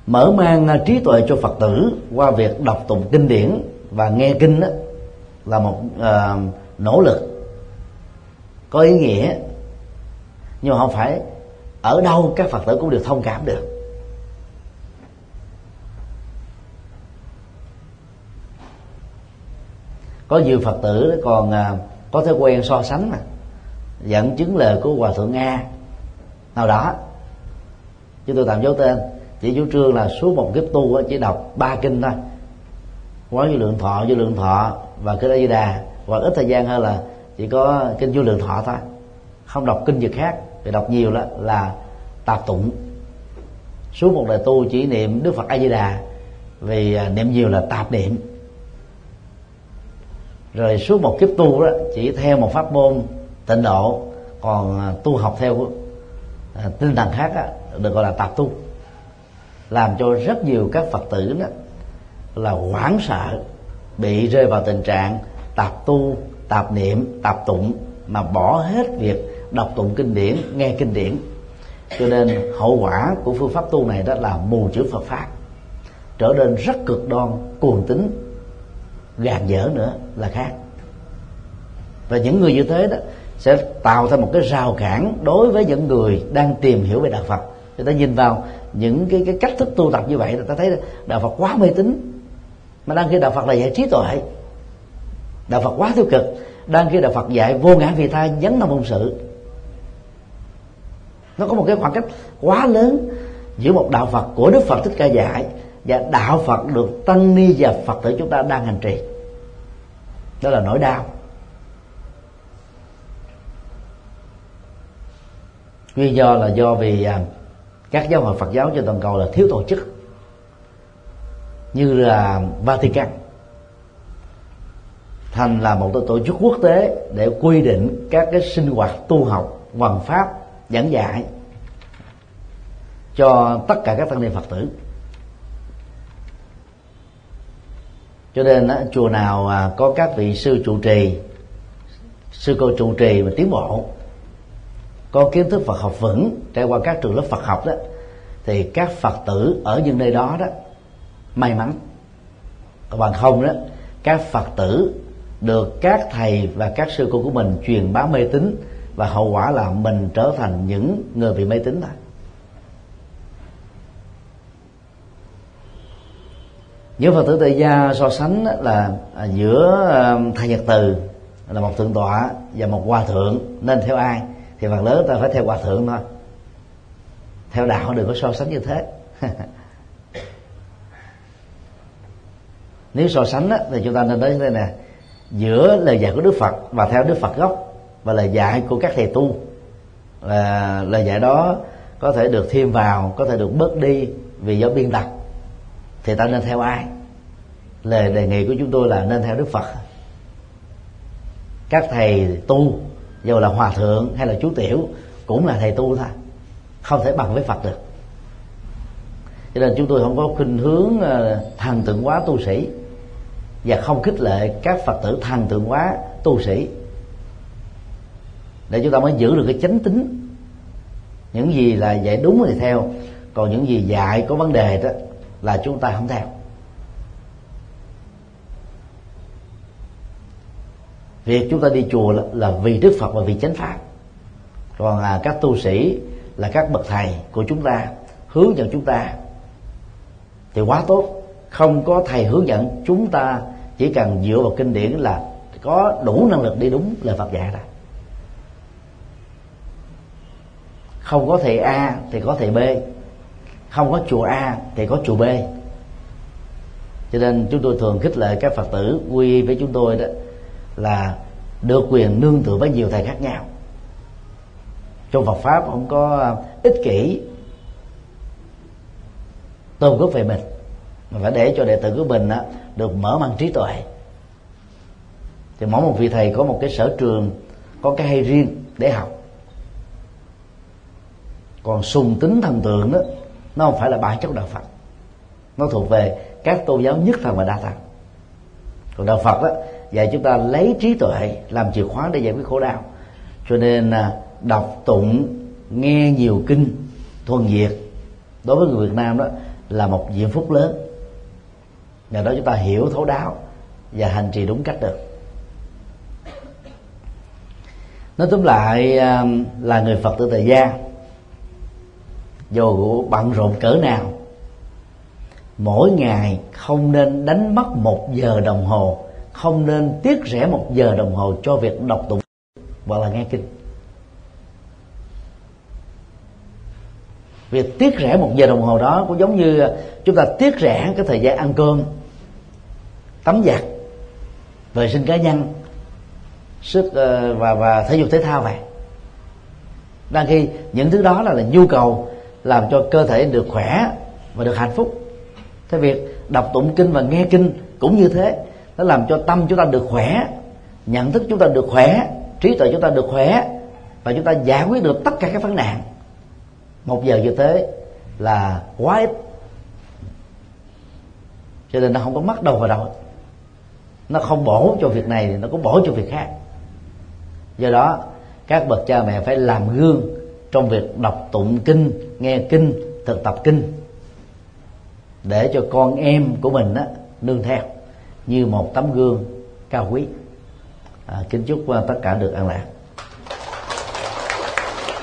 Mở mang à, trí tuệ cho phật tử qua việc đọc tụng kinh điển và nghe kinh đó là một uh, nỗ lực có ý nghĩa. Nhưng mà không phải ở đâu các phật tử cũng được thông cảm được. Có nhiều phật tử còn uh, có thói quen so sánh mà dẫn chứng lời của hòa thượng nga nào đó chứ tôi tạm dấu tên chỉ chủ trương là suốt một kiếp tu chỉ đọc ba kinh thôi. Quán vô lượng thọ vô lượng thọ và kinh a di đà. Và ít thời gian hơn là chỉ có kinh vô lượng thọ thôi. Không đọc kinh gì khác vì đọc nhiều đó là tạp tụng. Suốt một đời tu chỉ niệm đức phật a di đà vì à, niệm nhiều là tạp niệm. Rồi suốt một kiếp tu đó chỉ theo một pháp môn tịnh độ còn à, tu học theo à, tinh thần khác đó, được gọi là tạp tu làm cho rất nhiều các phật tử đó là hoảng sợ, bị rơi vào tình trạng tạp tu, tạp niệm, tạp tụng, mà bỏ hết việc đọc tụng kinh điển, nghe kinh điển. Cho nên hậu quả của phương pháp tu này đó là mù chữ Phật pháp, trở nên rất cực đoan, cuồng tính gàn dở nữa là khác. Và những người như thế đó sẽ tạo ra một cái rào cản đối với những người đang tìm hiểu về đạo Phật người ta nhìn vào những cái cái cách thức tu tập như vậy người ta thấy đạo Phật quá mê tín. Mà đang khi đạo Phật là dạy trí tuệ đạo Phật quá tiêu cực. Đang khi đạo Phật dạy vô ngã vì tha nhấn năm môn sự. Nó có một cái khoảng cách quá lớn giữa một đạo phật của đức phật thích ca dạy và đạo phật được tăng ni và phật tử chúng ta đang hành trì. Đó là nỗi đau. Nguyên do là do vì à, các giáo hội Phật giáo trên toàn cầu là thiếu tổ chức như là Vatican. Thành là một tổ chức quốc tế để quy định các cái sinh hoạt tu học hoàn pháp, giảng dạy cho tất cả các tăng ni phật tử. Cho nên chùa nào à, có các vị sư trụ trì, sư cô trụ trì mà tiến bộ có kiến thức Phật học vững, trải qua các trường lớp Phật học đó, thì các Phật tử ở những nơi đó đó, may mắn. Còn bằng không đó, các Phật tử được các thầy và các sư cô của mình truyền bá mê tín và hậu quả là mình trở thành những người bị mê tín thôi. Những phật tử tại gia so sánh là à, giữa à, thầy nhật từ là một thượng tọa và một hòa thượng, nên theo ai? Thì phần lớn ta phải theo hòa thượng thôi. Theo đạo đừng có so sánh như thế. Nếu so sánh đó, thì chúng ta nên nói như thế này giữa lời dạy của đức phật và theo đức phật gốc và lời dạy của các thầy tu là lời dạy đó có thể được thêm vào có thể được bớt đi vì do biên tập thì ta nên theo ai? Lời đề nghị của chúng tôi là nên theo đức phật. Các thầy tu dù là hòa thượng hay là chú tiểu, cũng là thầy tu thôi. Không thể bằng với phật được. Cho nên chúng tôi không có khuynh hướng ờ, thần tượng hóa tu sĩ. Và không khích lệ các phật tử thần tượng hóa tu sĩ. Để chúng ta mới giữ được cái chánh tính. Những gì là dạy đúng thì theo. Còn những gì dạy có vấn đề đó là chúng ta không theo. Việc chúng ta đi chùa là, là vì đức phật và vì chánh pháp. Còn à, các tu sĩ là các bậc thầy của chúng ta hướng dẫn chúng ta thì quá tốt. Không có thầy hướng dẫn chúng ta chỉ cần dựa vào kinh điển là có đủ năng lực đi đúng lời Phật dạy rồi không có thầy A thì có thầy B không có chùa A thì có chùa B. Cho nên chúng tôi thường khích lệ các Phật tử quy với chúng tôi đó là được quyền nương tựa với nhiều thầy khác nhau. Trong Phật pháp không có à, ích kỷ tôn cướp về mình mà phải để cho đệ tử của mình á, được mở mang trí tuệ. Thì mỗi một vị thầy có một cái sở trường có cái hay riêng để học. Còn sùng tính thần tượng đó nó không phải là bản chất đạo phật. Nó thuộc về các tôn giáo nhất thần và đa thần. Còn đạo phật đó và chúng ta lấy trí tuệ làm chìa khóa để giải quyết khổ đau. Cho nên à, đọc tụng, nghe nhiều kinh, thuần việt đối với người việt nam đó là một diễm phúc lớn. Nhờ đó chúng ta hiểu thấu đáo và hành trì đúng cách được. Nói tóm lại à, là người phật tử tại gia, dù bận rộn cỡ nào, mỗi ngày không nên đánh mất một giờ đồng hồ không nên tiết rẻ một giờ đồng hồ cho việc đọc tụng. Hoặc là nghe kinh. Việc tiết rẻ một giờ đồng hồ đó cũng giống như à, chúng ta tiết rẻ cái thời gian ăn cơm tắm giặt vệ sinh cá nhân sức ờ, và và thể dục thể thao vậy. Đang khi những thứ đó là, là nhu cầu làm cho cơ thể được khỏe và được hạnh phúc. Thế việc đọc tụng kinh và nghe kinh cũng như thế nó làm cho tâm chúng ta được khỏe nhận thức chúng ta được khỏe trí tuệ chúng ta được khỏe và chúng ta giải quyết được tất cả các vấn nạn. Một giờ như thế là quá ít. Cho nên nó không có mất đâu vào đâu nó không bổ cho việc này thì nó cũng bổ cho việc khác. Do đó các bậc cha mẹ phải làm gương trong việc đọc tụng kinh nghe kinh thực tập kinh để cho con em của mình á, nương theo như một tấm gương cao quý. À, kính chúc à, tất cả được an lạc.